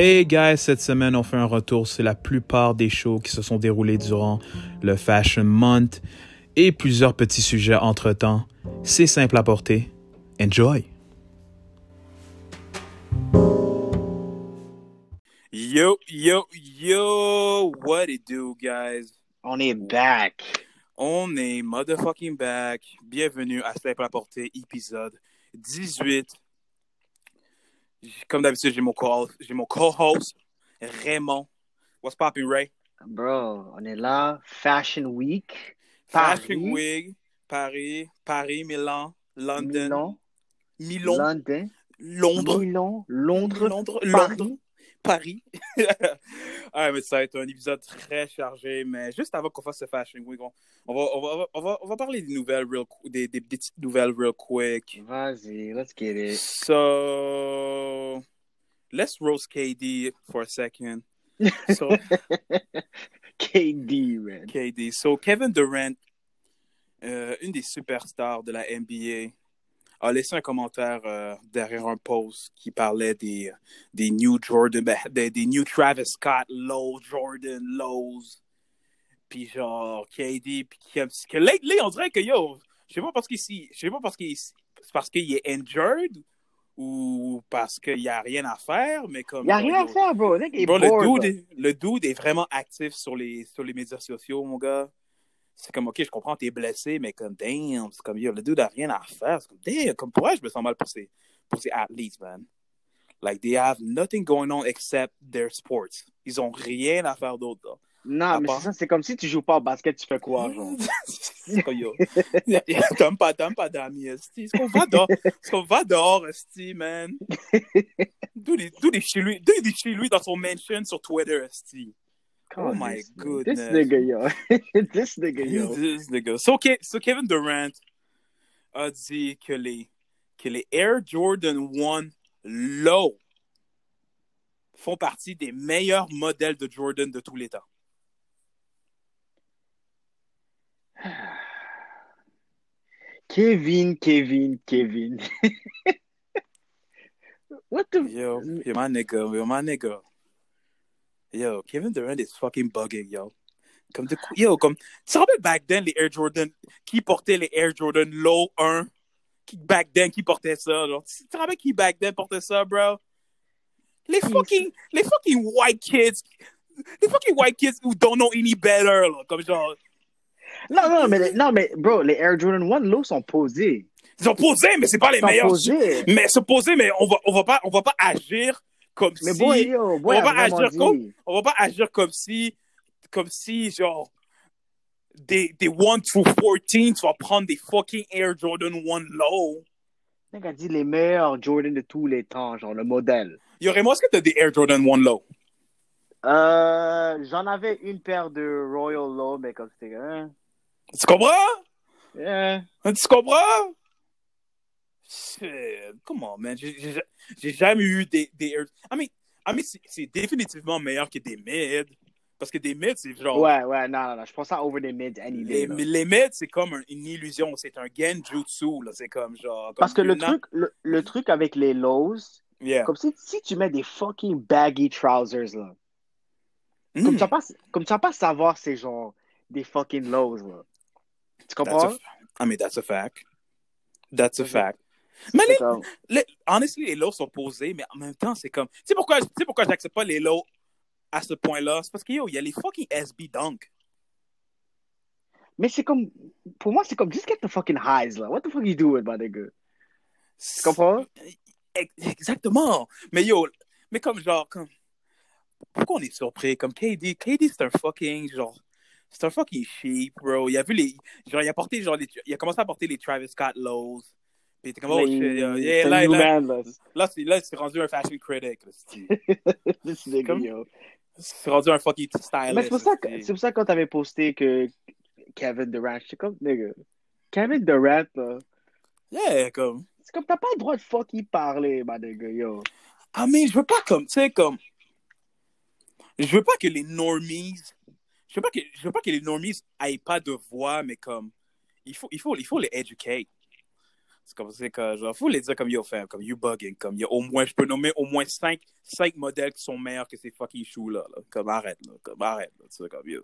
Hey guys, cette semaine on fait un retour sur la plupart des shows qui se sont déroulés durant le Fashion Month et plusieurs petits sujets entre-temps. C'est simple à porter. Enjoy! Yo, yo, yo, what it do, guys? On est back. On est motherfucking back. Bienvenue à Simple à porter, épisode 18. Comme d'habitude, j'ai mon co-host, j'ai mon co-host, Raymond. What's poppin', Ray? Bro, on est là, Fashion Week. Fashion. Week, Paris, Paris, Milan, London, Milan, Milan, London, Londres, Milan, Londres, Londres, Paris. Londres, Paris. ah, mais ça va être un épisode très chargé, mais juste avant qu'on fasse ce Fashion Week, on, on va, on, va, on, va, on va parler des nouvelles, real, des, des, des petites nouvelles real quick. Vas-y, let's get it. So, let's roast KD for a second. So, KD, man. KD. So, Kevin Durant, euh, une des superstars de la NBA, a laissé un commentaire euh, derrière un post qui parlait des, des New Jordan, ben, des, des New Travis Scott, Low Jordan, Lows. Puis genre, KD, puis que lately, on dirait que yo, je sais pas parce qu'il je sais pas parce qu'il c'est parce qu'il est injured ou parce qu'il y a rien à faire, mais comme Y'a rien à faire, bro. Il Bro, bored, le, là. dude est, le dude est vraiment actif sur les, sur les médias sociaux, mon gars. C'est comme, OK, je comprends, t'es blessé, mais comme, damn, c'est comme, yo, le dude a rien à faire. C'est comme, damn, comme, pourquoi je me sens mal pour ces, pour ces athletes, man? Like, they have nothing going on except their sports. Ils ont rien à faire d'autre, là. Non, mais part- c'est ça, c'est comme si tu joues pas au basket, tu fais quoi, genre? C'est comme, yo, t'aimes pas, t'aimes pas d'amis, esti. Est-ce qu'on va dehors, est-ce qu'on va dehors, esti, man? Est, dude est chez lui, dude est chez lui dans son mansion sur Twitter, esti. Oh my This- goodness. This nigga, yo. This nigga, yo. This nigga. So, so Kevin Durant a dit que les, que les Air Jordan 1 Low font partie des meilleurs modèles de Jordan de tous les temps. Kevin, Kevin, Kevin. What the... Yo, yo, my nigga, yo, my nigga. Yo, Kevin Durant is fucking bugging, yo. Comme de, yo, comme, tu te rappelles back then, les Air Jordan, qui portaient les Air Jordan Low 1? Qui, back then, qui portait ça, genre? Tu te rappelles qui back then portait ça, bro? Les fucking, les fucking white kids, les fucking white kids who don't know any better, là, comme genre, Non, non, mais, non, mais, bro, les Air Jordan 1 low sont posés. ils sont posés, mais c'est pas les Ils meilleurs. posés. Mais se poser, mais on va, on va pas, on va pas agir comme Mais si. boy, yo, boy, on va agir dit. comme- on va pas agir comme si, comme si, genre, des, des 1 through 14, tu vas prendre des fucking Air Jordan 1 low. Mec a dit les meilleurs Jordan de tous les temps, genre le modèle. Yo, Raymond, est-ce que t'as des Air Jordan 1 low? Euh, j'en avais une paire de Royal Low, mais comme c'était, hein, Tu comprends? yeah. Tu comprends? Shit, come on, man. J'ai- jamais eu des, des. I mean, I mean c'est- définitivement meilleur que des mid. Parce que des mid, c'est genre. Ouais, ouais, non, non, non, je prends ça over the mid any day. Les, les mid, c'est comme un- une illusion. C'est un genjutsu, là. C'est comme genre. Parce que le truc, le, le truc avec les lows, Yeah. comme si, si tu mets des fucking baggy trousers, là, Mm. comme, tu vas pas, comme tu vas pas savoir c'est genre des fucking lows, là. Tu That's comprends? a, I mean, that's a fact. That's a fact. Mais les, comme- les- honestly, les lows sont posés, mais en même temps, c'est comme. Tu sais pourquoi, pourquoi j'accepte pas les lows à ce point-là? C'est parce que yo, il y a les fucking SB Dunk. Mais c'est comme, pour moi, c'est comme, just get the fucking highs, là. What the fuck you doing, my nigga? Tu comprends? Ex- Exactement. Mais yo, mais comme genre, comme. Pourquoi on est surpris? Comme KD, KD c'est un fucking genre. C'est un fucking sheep, bro. Il a vu les. Genre, il a porté, genre, les- il a commencé à porter les Travis Scott lows. Puis était comme, oh shit, yo, c'est yeah, là, là, là. là, c'est là, c'est rendu un fashion critic. c'est- Comme- yo. C'est rendu un fucking stylist. Mais c'est pour ça que, c'est- c'est pour ça que quand t'avais posté que Kevin Durant, j'étais comme, nigga, Kevin Durant, là, Yeah, comme. c'est comme, t'as pas le droit de fucking parler, my nigga, yo. Ah, mais je veux pas comme, tu sais, comme. Je veux pas que les normies. Je veux pas que, je veux pas que les normies aient pas de voix, mais comme. Il faut, il faut, il faut les educate. C'est comme, c'est que, genre, faut les dire comme yo, fam, comme you bugging, comme y a au moins, je peux nommer au moins 5, 5 modèles qui sont meilleurs que ces fucking shoes-là, là. Comme arrête, là, comme arrête, là, tu sais, comme yo.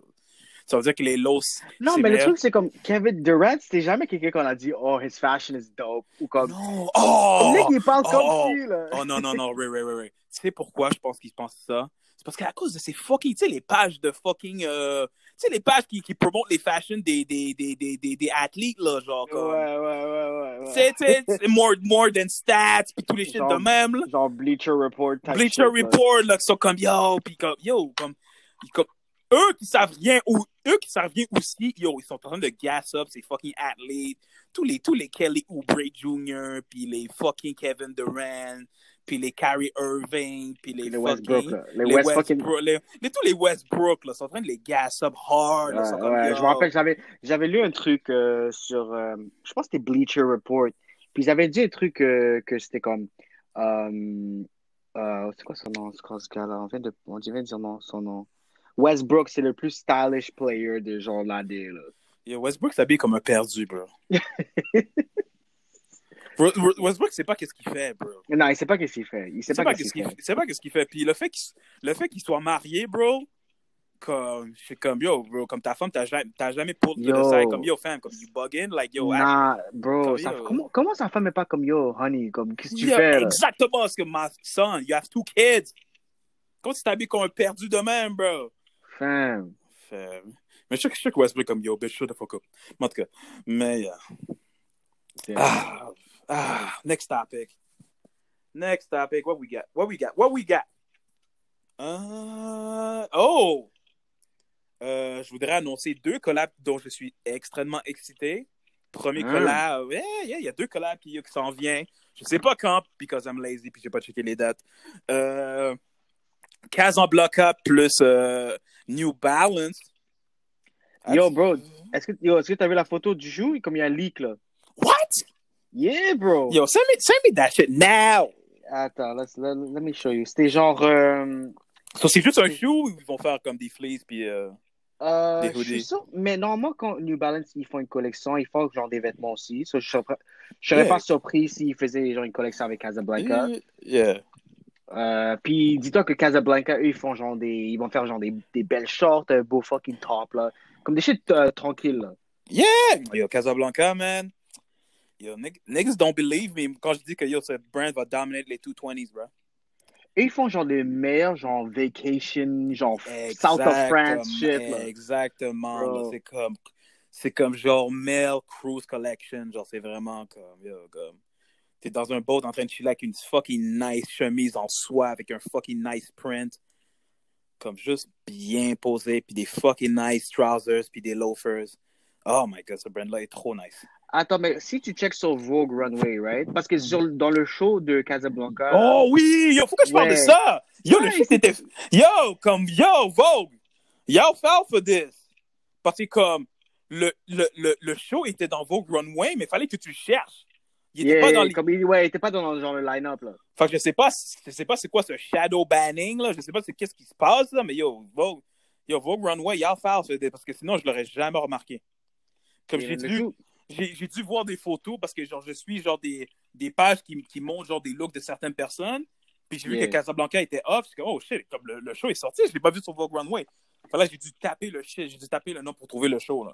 Ça veut dire que les lows. Non, mais le meilleur. truc, c'est comme Kevin Durant, c'était jamais quelqu'un qu'on a dit, oh, his fashion is dope. Ou comme. Non, Le oh! mec, il parle Oh, comme oh. si, là. Oh non, non, non, Ray, Ray, Ray, Ray. Tu sais pourquoi je pense qu'ils pensent ça? C'est parce qu'à cause de ces fucking, tu sais, les pages de fucking, euh, sais, les pages qui, qui promotent les fashions des, des, des, des, des, des athlètes, là, genre, Ouais, comme. ouais, ouais, ouais. ouais. Tu sais, tu sais, c'est more, more than stats, pis tous les shit Genre- de même, là. Genre Bleacher Report. type Bleacher shit. Report, là, qui sont comme, yo, pis comme, yo, comme, comme, eux qui savent rien, ou, eux qui savent rien aussi, yo, ils sont en train de gas up ces fucking athlètes, tous les, tous les Kelly Oubre Jr., puis les fucking Kevin Durant, puis les Kyrie Irving, puis les, Les Westbrook, là. Les, les. Westbrook, les, les- tous les Westbrook, là, sont en train de les gas up hard, là, Ouais, comme, je me rappelle, j'avais, j'avais lu un truc euh, sur, euh, je pense que c'était Bleacher Report, puis ils avaient dit un truc euh, que c'était comme, c'est quoi son nom, ce gars-là, on vient de, on vient de dire non, son nom. Westbrook, c'est le plus stylish player de genre l'année, là. Yo, Westbrook s'habille comme un perdu, bro. Bro, Westbrook, c'est pas qu'est-ce qu'il fait, bro. Non, il sait pas qu'est-ce qu'il fait. Il sait C'est pas, qu'est-ce qu'il fait. fait. C'est pas qu'est-ce qu'il fait. Puis le fait qu'il le fait qu'il soit marié, bro, comme suis comme yo, bro, comme ta femme t'as jamais t'as jamais pour de Yo. ça comme yo fam, comme you bugging like yo. Nah, bro, Comme ça- yo. comment, comment sa femme est pas comme yo, honey, comme qu'est-ce que tu Yeah, fais, là? exactement parce que my son, you have two kids. Comment tu t'habilles comme un perdu de même, bro? Femme. Fam. Mais je sais que je sais que Westbrook comme yo, bitch, shut the fuck up. En tout cas, mais yeah. Ah, ah, next topic. Next topic. What we got? What we got? What we got? Uh, oh! Euh, je voudrais annoncer deux collabs dont je suis extrêmement excité. Premier Mm. collab, yeah, yeah, il y a deux collabs qui, qui s'en viennent. Je sais pas quand, because I'm lazy, puis j'ai pas checké les dates. Euh, Casablanca plus euh, New Balance. Yo, bro, est-ce que, est-ce que t'as vu la photo du jour, comme il y a un leak, là? Yeah, bro! Yo, send me, send me that shit now! Attends, let's- let, let me show you. C'était genre, euh, So, c'est juste un shoe ou ils vont faire comme des fleeces puis euh, euh, Des je suis hoodies? sûr, mais normalement, quand New Balance, ils font une collection, ils font genre des vêtements aussi. So, je serais, je serais Yeah. pas surpris s'ils faisaient genre une collection avec Casablanca. Yeah. Euh, puis dis-toi que Casablanca, eux, ils font genre des, ils vont faire genre des, des belles shorts, un beau fucking top, là. Comme des shit euh, tranquilles, là. Yeah! Yo, Casablanca, man. Yo, nig- niggas don't believe me quand je dis que yo, cette brand va dominate les 220s, bro. Et ils font genre des meilleurs, genre vacation, genre South of France shit, là. Exactement. C'est comme, c'est comme genre Mel Cruise Collection. Genre, c'est vraiment comme, yo, comme. T'es dans un boat en train de chiller avec une fucking nice chemise en soie avec un fucking nice print. Comme juste bien posé, puis des fucking nice trousers, puis des loafers. Oh my god, ce brand-là est trop nice. Attends, mais si tu checks sur Vogue Runway, right? Parce que sur, dans le show de Casablanca, Oh oui, yo, faut que je parle de ça. Yo, le Ouais, shit était. Yo, comme, yo, Vogue. Yo, fell for this. Parce que, comme, le, le, le, le show était dans Vogue Runway, mais fallait que tu cherches. Il était yeah, pas dans les. comme il, ouais, il était pas dans genre le line-up, là. Fait que je sais pas, je sais pas c'est quoi ce shadow banning, là. Je sais pas c'est qu'est-ce qui se passe, là, mais yo, Vogue, yo, Vogue Runway, y'all fell for this, parce que sinon, je l'aurais jamais remarqué. Comme j'ai tout- j'ai dû voir des photos parce que genre je suis genre des, des pages qui, qui montrent genre des looks de certaines personnes. Puis j'ai vu Yeah. que Casablanca était off. Je oh shit, comme le, le show est sorti, je l'ai pas vu sur Vogue Runway. Fait là, j'ai dû taper le shit, j'ai dû taper le nom pour trouver le show là.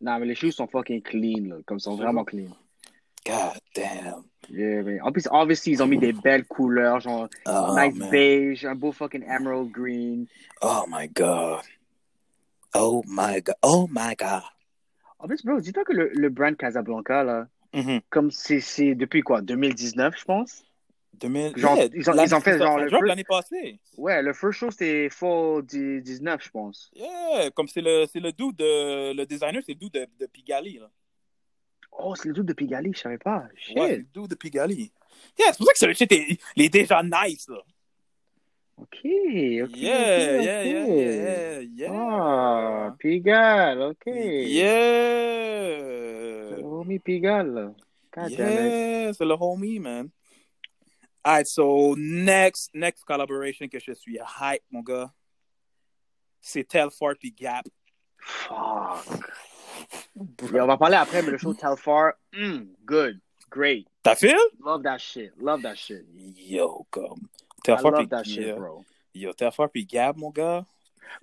Non, mais les shoes sont fucking clean, là. Comme ils sont vraiment clean. God damn. Yeah, mais en plus, obviously, ils ont mis des belles couleurs, genre Oh, nice man. beige, un beau fucking emerald green. Oh my god. Oh my god. Oh my god. En plus, bro, dis-toi que le, le brand Casablanca, là, Mhm. comme c'est depuis quoi, 2019, je pense? 2000 Genre, Yeah, ils ont- l'année- ils ont fait genre le feu- l'année passée. Ouais, le first show, c'était fall 19, je pense. Yeah, comme c'est le, le dude de, le designer, c'est le dude de, de Pigalle, là. Oh, c'est le dude de Pigalle, je savais pas. Shit. Ouais, c'est le dude de Pigalle. Yeah, c'est pour ça que le shit est, il est déjà nice, là. Ok, ok. ok, Yeah, ok. yeah, yeah, yeah, yeah. Ah, Pigalle, ok. Yeah. Le homie Pigalle. God damn it. Yeah, c'est le homie, man. Alright, so next, next collaboration que je suis hype, mon gars, c'est Telfort puis Gap. Fuck. Et on va parler après, mais le show Telfar, mm, good. great. T'as fait? Love that shit. Love that shit. Yo, comme. I Telfar love puis that shit, yo, bro. yo, Telfar puis Gab, mon gars.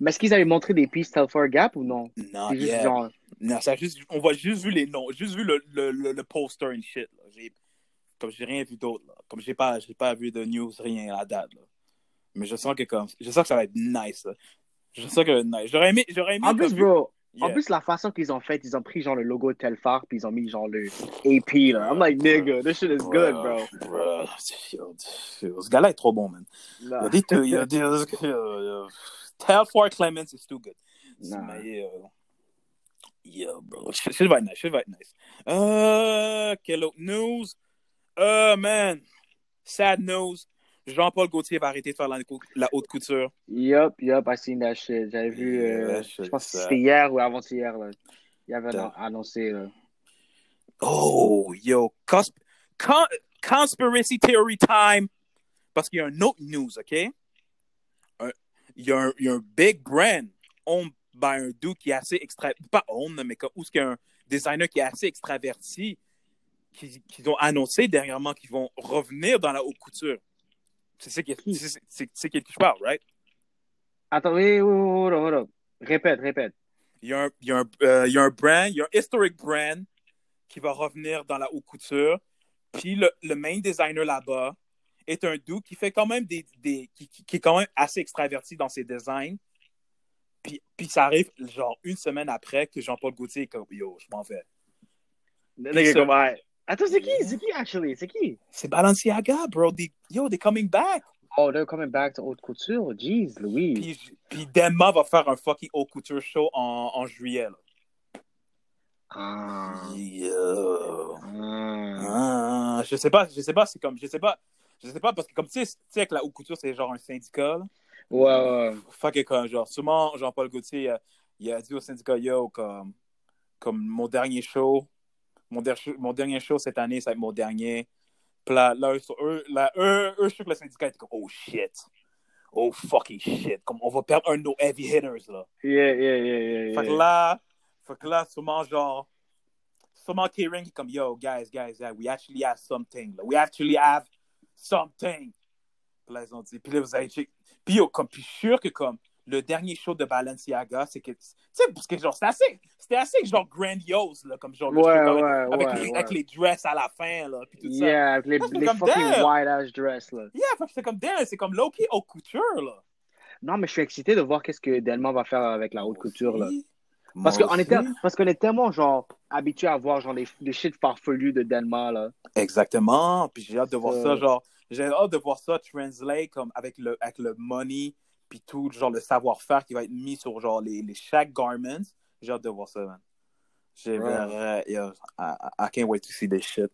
Mais est-ce qu'ils avaient montré des pistes Telfar Gap ou non? Non, yeah. genre. Non, ça juste, on voit juste vu les noms, juste vu le, le, le, le poster and shit. Là. J'ai, comme j'ai rien vu d'autre. Là. Comme j'ai pas, j'ai pas vu de news, rien à la date. Là. Mais je sens que comme, je sens que ça va être nice. Là. Je sens que nice. J'aurais aimé, j'aurais aimé. En plus, bro, en Yeah. plus, la façon qu'ils ont fait, ils ont pris genre le logo de Telfar, puis ils ont mis genre le AP, là. I'm like, nigga, this shit is good, bro. Bro, ce gars-là est trop bon, man. Il Nah. a des, il a Telfar Clemens is too good. Nah. Mais, yo, yo, bro, shit shit va être nice, shit va être nice. Euh, quelle autre news? Euh, man, sad news. Jean-Paul Gaultier va arrêter de faire la, la haute couture. Yup, yup, I seen that shit. J'avais vu, euh, je pense que c'était hier ou avant-hier, là. Il avait Damn. annoncé, là. Oh, yo, cons- con- conspiracy theory time. Parce qu'il y a un autre news, OK? Un- il, y a un, il y a un big brand owned by un dude qui est assez extra... Pas owned, mais comme, où est-ce qu'il y a un designer qui est assez extraverti qui, qui ont annoncé dernièrement qu'ils vont revenir dans la haute couture. C'est ça qui c'est- qui je parle, right? Attends, oui, oui, oui, hold on, hold on. Répète, répète. Il y, a un, il, y a un, euh, il y a un brand, il y a un historic brand qui va revenir dans la haute couture. Puis le, le main designer là-bas est un dude qui fait quand même des. des qui, qui- qui est quand même assez extraverti dans ses designs. Puis, puis ça arrive genre une semaine après que Jean-Paul Gaultier est comme Yo, je m'en vais. Ouais. Attends, c'est qui? C'est qui, actually? C'est qui? C'est Balenciaga, bro. They- yo, they're coming back. Oh, they're coming back to haute couture? Jeez, Louis. Puis, puis Denma va faire un fucking haute couture show en, en juillet. Là. Ah. Yo. Ah. Ah, je sais pas, je sais pas, c'est comme, je sais pas, je sais pas, parce que comme tu sais, tu sais que la haute couture, c'est genre un syndicat, là. Ouais, ouais. Fait que comme, genre, sûrement, Jean-Paul Gaultier, euh, il a dit au syndicat, yo, comme, comme mon dernier show, mon, der- mon dernier show cette année, ça va être mon dernier. Là, là, eux, eux, là, eux, eux, je suis que le syndicat est comme, oh shit. Oh fucking shit. Comme, on va perdre un de nos heavy hitters, là. Yeah, yeah, yeah, yeah. Fait que yeah. là, fait que là, sûrement, genre, sûrement K-Ring est comme, yo, guys, guys, yeah, we actually have something. là. We actually have something. Puis là, ils ont dit, puis là, vous avez Puis yo, comme, puis sûr que, comme, le dernier show de Balenciaga, c'est que, tu sais, parce que, genre, c'était assez, c'était assez, genre, grandiose, là, comme, genre, le Ouais, ouais, avec, ouais, les, ouais. avec les dresses à la fin, là, puis tout ça. Yeah, avec les, les comme fucking damn. wide ass dress, là. Yeah, c'est comme, damn, c'est comme low-key haute couture, là. Non, mais je suis excité de voir qu'est-ce que Delman va faire avec la haute couture, là. Parce qu'on est, parce qu'on est tellement, genre, habitué à voir, genre, les, les shit farfelus de Delman, là. Exactement. Puis j'ai hâte de voir Euh. ça, genre, j'ai hâte de voir ça translate comme avec le, avec le money, puis tout, genre, le savoir-faire qui va être mis sur, genre, les, les chaque garments. J'ai hâte de voir ça, man. J'ai Ouais. I, I can't wait to see this shit.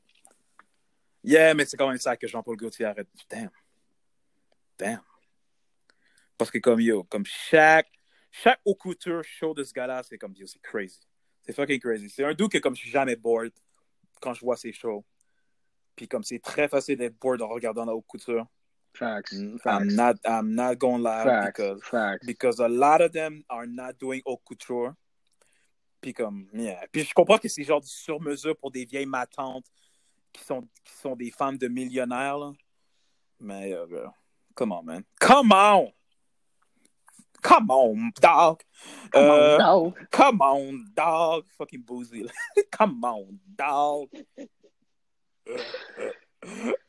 Yeah, mais c'est quand même ça que Jean-Paul Gaultier arrête. Damn. Damn. Parce que comme, yo, comme chaque, chaque haute couture show de ce gars-là, c'est comme, yo, c'est crazy. C'est fucking crazy. C'est un dude que comme je suis jamais bored quand je vois ses shows. Puis comme c'est très facile d'être bored en regardant la haute couture. Facts. I'm Facts. not, I'm not gonna lie Facts. because, Facts. because a lot of them are not doing haute couture. Puis comme, yeah. Puis je comprends que c'est genre du sur-mesure pour des vieilles matantes qui sont, qui sont des femmes de millionnaires, là. Mais, euh, bro, come on, man. Come on! Come on, dog! Come on, Euh, dog. Come on, dog. Fucking boozy. Come on, dog.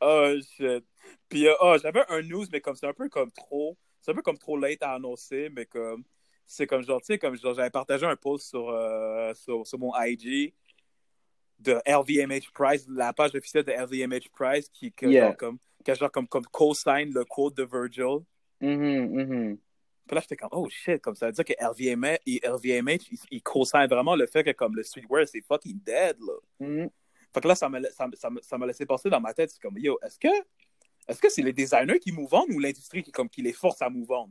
oh, shit. Puis, euh, oh, j'avais un news, mais comme c'est un peu comme trop. C'est un peu comme trop late à annoncer, mais comme. C'est comme genre, tu sais, comme genre, j'avais partagé un post sur, euh, sur, sur mon IG de LVMH Price, la page officielle de LVMH Price qui, que, Yeah. genre, comme, qui a genre comme, comme co-sign le quote de Virgil. Mhm, mhm. Puis là, j'étais comme, oh shit, comme ça veut dire que LVMH, il- LVMH il, il co-signe vraiment le fait que comme le streetwear, c'est fucking dead, là. Mhm. Fait que là, ça m'a ça, ça m'a laissé passer dans ma tête, c'est comme, yo, est-ce que est-ce que c'est les designers qui move on ou l'industrie qui, comme, qui les force à move on?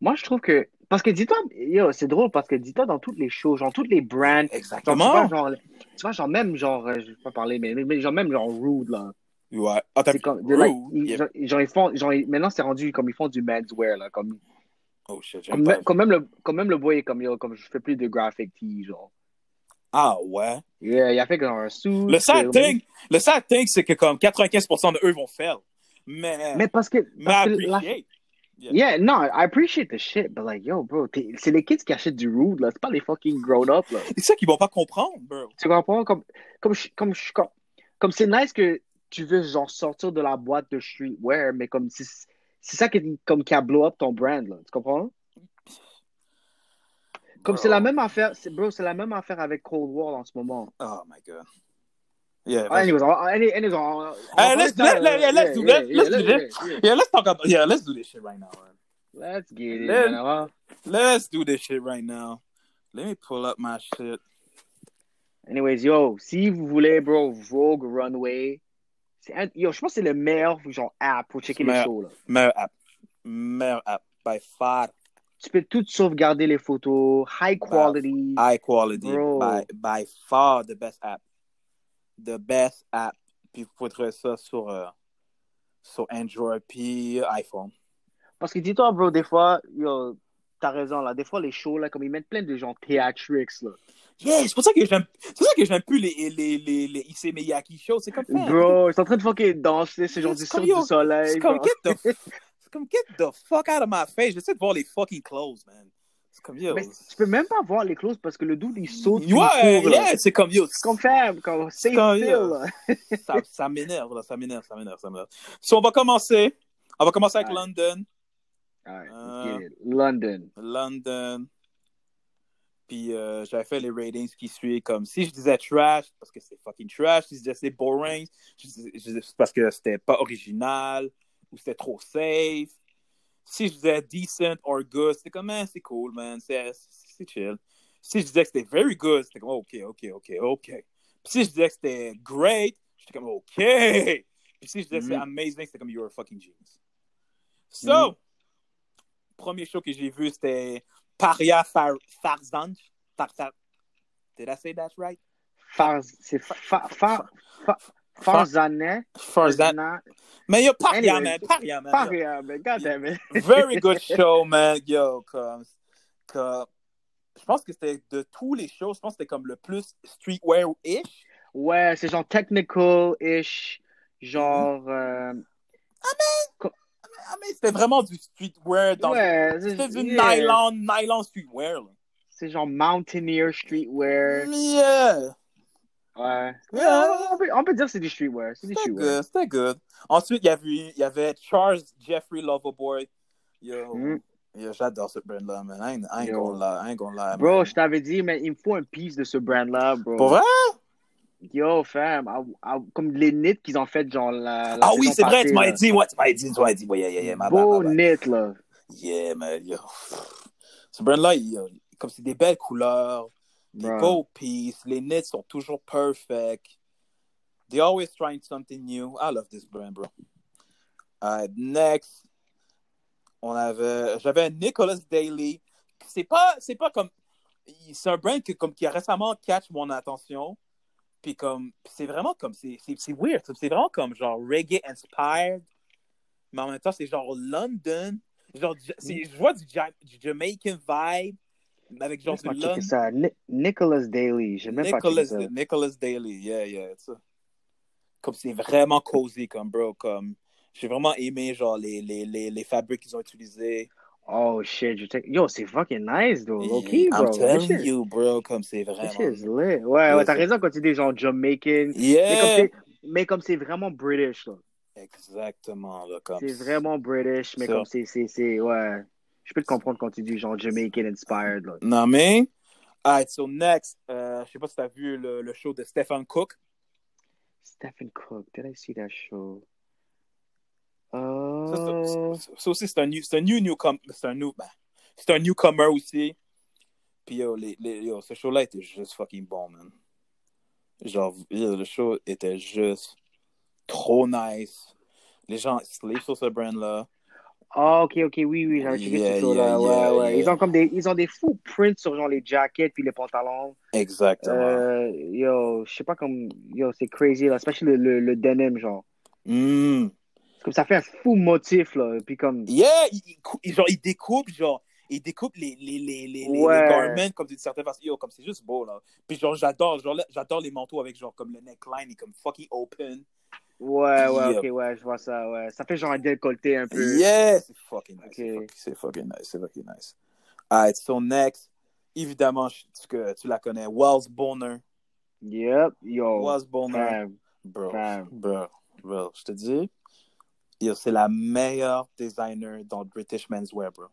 Moi, je trouve que. Parce que dis-toi, c'est drôle parce que dis-toi dans toutes les shows, genre toutes les brands, genre, tu Exactement. vois, genre, tu vois, genre même, genre, euh, je vais pas parler, mais, mais genre même, genre, rude, là. Ouais. Ah, t'as comme, de là, Rude? ils, Yeah. genre, ils font, genre, maintenant, c'est rendu comme ils font du menswear, là, comme, Oh shit, comme, pas. comme même le, comme même le boy est comme, yo, comme je fais plus de graphic tee, genre. Ah ouais? Yeah, il a fait comme un sou. Le sad thing, le sad thing, c'est que comme 95% de eux vont faire. Mais, Mais parce que. mais que la- appreciate. Yeah, no, I appreciate the shit, but like, yo, bro, c'est les kids qui achètent du rude, là. C'est pas les fucking grown-up, là. C'est ça qu'ils vont pas comprendre, bro. Tu comprends? Comme, comme, comme, comme, comme c'est nice que tu veux, genre, sortir de la boîte de streetwear, mais comme, c'est c'est ça qui, comme, qui a blow up ton brand, là. Tu comprends? Comme c'est la même affaire, bro, c'est la même affaire avec Cold War en ce moment. Oh my god. Yeah, Ah, anyways, anyways, Hey, let's- let- yeah, do- let's do this. yeah, let's talk about yeah, let's do this shit right now. Let's get it, Let- man. Let's do this shit right now. Let me pull up my shit. Anyways, yo, si vous voulez, bro, Vogue Runway, un- yo, je pense que c'est le meilleur genre app pour checker les shows là. Meilleur app. Meilleur app. By far. Tu peux tout sauvegarder les photos, high quality. High quality. Bro. By, by far the best app. The best app. Puis vous trouver ça sur, euh, sur Android puis iPhone. Parce que dis-toi, bro, des fois, yo, t'as raison là, des fois les shows là, comme ils mettent plein de gens theatrics là. Yeah, c'est pour ça que j'aime, c'est pour ça que j'aime plus les, les, les, les Issey Miyake shows. C'est comme, man, Bro, ils sont en train de fucking danser, c'est genre du soleil. C'est comme, get the, comme, get the fuck out of my face. J'essaie de voir les fucking clothes, man. C'est comme, yo. Mais tu peux même pas voir les closes parce que le dude il saute. Ouais, court, yeah, c'est comme, yo. C'est comme faire, comme là. ça, ça m'énerve, ça m'énerve, ça m'énerve, ça m'énerve. So, on va commencer. On va commencer avec Ouais. London. Alright, Euh. it. London. London. Puis euh, j'avais fait les ratings qui suivent comme si je disais trash parce que c'est fucking trash, si je disais c'est boring, je disais, je disais c'est parce que c'était pas original ou c'était trop safe. Si je disais decent or good, c'était comme man, c'est cool man, c'est chill. Si je disais que c'était very good, c'était comme ok, ok, ok, ok. Puis si je disais que c'était great, j'étais comme ok. Puis si je disais que c'était Mhm. amazing, c'était comme you're a fucking genius. So, Mhm. premier show que j'ai vu, c'était Paria Far Farzan. Did I say that right? Far, c'est Far, Far, Far, Farzaneh. Farzan. Na- Mais yo, Paria, Anyway, man. Paria, man. Man. God damn it. Very good show, man. Yo, comme, comme- je pense que c'était de tous les shows, je pense que c'était comme le plus streetwear-ish. Ouais, c'est genre technical-ish. Genre. euh, Ah, mais c'était vraiment du streetwear dans ouais, C'était c'est du yeah. nylon, nylon streetwear. C'est genre mountaineer streetwear. Yeah. Ouais. Yeah. On, peut, on peut dire que c'est du streetwear. C'est du streetwear. c'était good. Ensuite, il y avait, il y avait Charles Jeffrey Loverboy. Yo, Mm. yo j'adore ce brand-là, man. I ain't, I ain't gonna lie, I ain't gonna lie. Bro, man. je t'avais dit, mais il me faut un piece de ce brand-là, bro. Pour vrai? Yo, fam. comme les knits qu'ils ont fait, genre la. la Ah oui, c'est vrai, tu m'as dit, ouais, tu m'as dit, tu m'as dit, ouais, yeah, yeah, yeah, ma Beau knit, là. Yeah, man, yo. Ce brand-là, comme c'est des belles couleurs, Bro. gold pieces, les knits sont toujours perfect. They always trying something new. I love this brand, bro. Alright, next, on avait, j'avais Nicholas Daly. C'est pas, c'est pas comme, c'est un brand que, comme, qui a récemment catch mon attention. Puis comme, c'est vraiment comme, c'est, weird. C'est vraiment comme genre reggae inspired. Mais en même temps, c'est genre London. Genre, je vois du, du Jamaican vibe. Avec du Laisse-moi ça. Ni- Nicholas Daly. J'ai même pas Nicholas, ça. Nicholas Daly, yeah, yeah. Comme c'est vraiment cozy, comme bro, comme j'ai vraiment aimé genre les, les, les, les fabriques qu'ils ont utilisés. Oh shit, je check. Yo, c'est fucking nice, though. Ok, I'm bro. That telling shit- you, bro, comme c'est vraiment. shit is lit. Ouais, ouais, t'as raison quand tu dis genre Jamaican. Mais comme Yeah, c'est- Mais comme c'est vraiment British, là. exactement là, comme. C'est vraiment British, mais Ça. comme c'est, c'est, c'est, ouais. Je peux te comprendre quand tu dis genre Jamaican inspired, là. Non mais. Alright, so next, euh, je sais pas si t'as vu le, le show de Stephen Cook. Stephen Cook, did I see that show? Uh, ça- aussi, c'est un, new- c'est un new newcomer. C'est un, new, ben, c'est un newcomer aussi. Puis yo, les, les- yo, ce show-là était juste fucking bon, man. Genre, yo, le show était juste trop nice. Les gens sleep sur ce brand-là. Ah, ok, ok, oui, oui, j'avais checké Yeah, ce show-là. yeah, ouais, yeah, ouais. Ils ont comme des, ils ont des fous prints sur genre les jackets puis les pantalons. Exactement. Euh, yo, je sais pas comme, yo, c'est crazy là, especially le, le, le denim genre. Mm. Comme ça fait un fou motif là, puis comme, Yeah, il, il cou- il- genre, il découpe, genre, ils découpent les, les, les, les, Ouais. les garments comme d'une certaine façon. Yo, comme c'est juste beau, là. Puis genre, j'adore, genre, j'adore les manteaux avec genre comme le neckline est comme fucking open. Ouais, ouais, Yep. ok, ouais, je vois ça, ouais. Ça fait genre un décolleté un peu. Yeah! C'est fucking nice. Ok. c'est fucking- nice. C'est fucking nice. Alright, so next, évidemment, je- tu, que tu la connais, Wells Bonner. Yep, yo. Wells Bonner. Bro, bro, bro, je te dis, yo, c'est la meilleure designer dans British menswear, bro.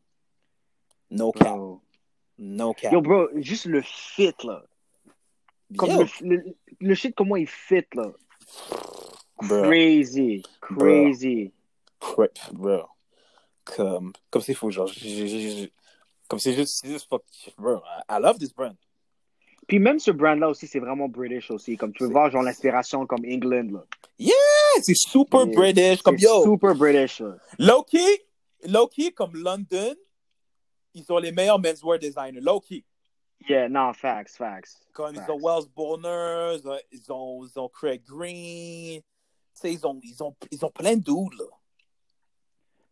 No cap, bro. no cap. Yo, bro, juste le fit, là. Comme le, le, le shit, comment il fit, là. Bro, Crazy. Crazy. cra- bro, comme, comme c'est fou, genre, j'ai- j'ai- j'ai- comme c'est juste, juste fuck, bro, I, love this brand. Puis même ce brand-là aussi, c'est vraiment British aussi. Comme tu peux voir, genre, l'inspiration comme England, là. Yeah, c'est super Yeah, British, comme yo, super British, low-key, low-key, comme London, ils ont les meilleurs menswear designers, low-key. Yeah, non, facts, facts. Comme ils ont Wells Bonner, ont, ils ont, ils ont Craig Green. Ils ont, ils, ont, ils ont plein de dudes, là.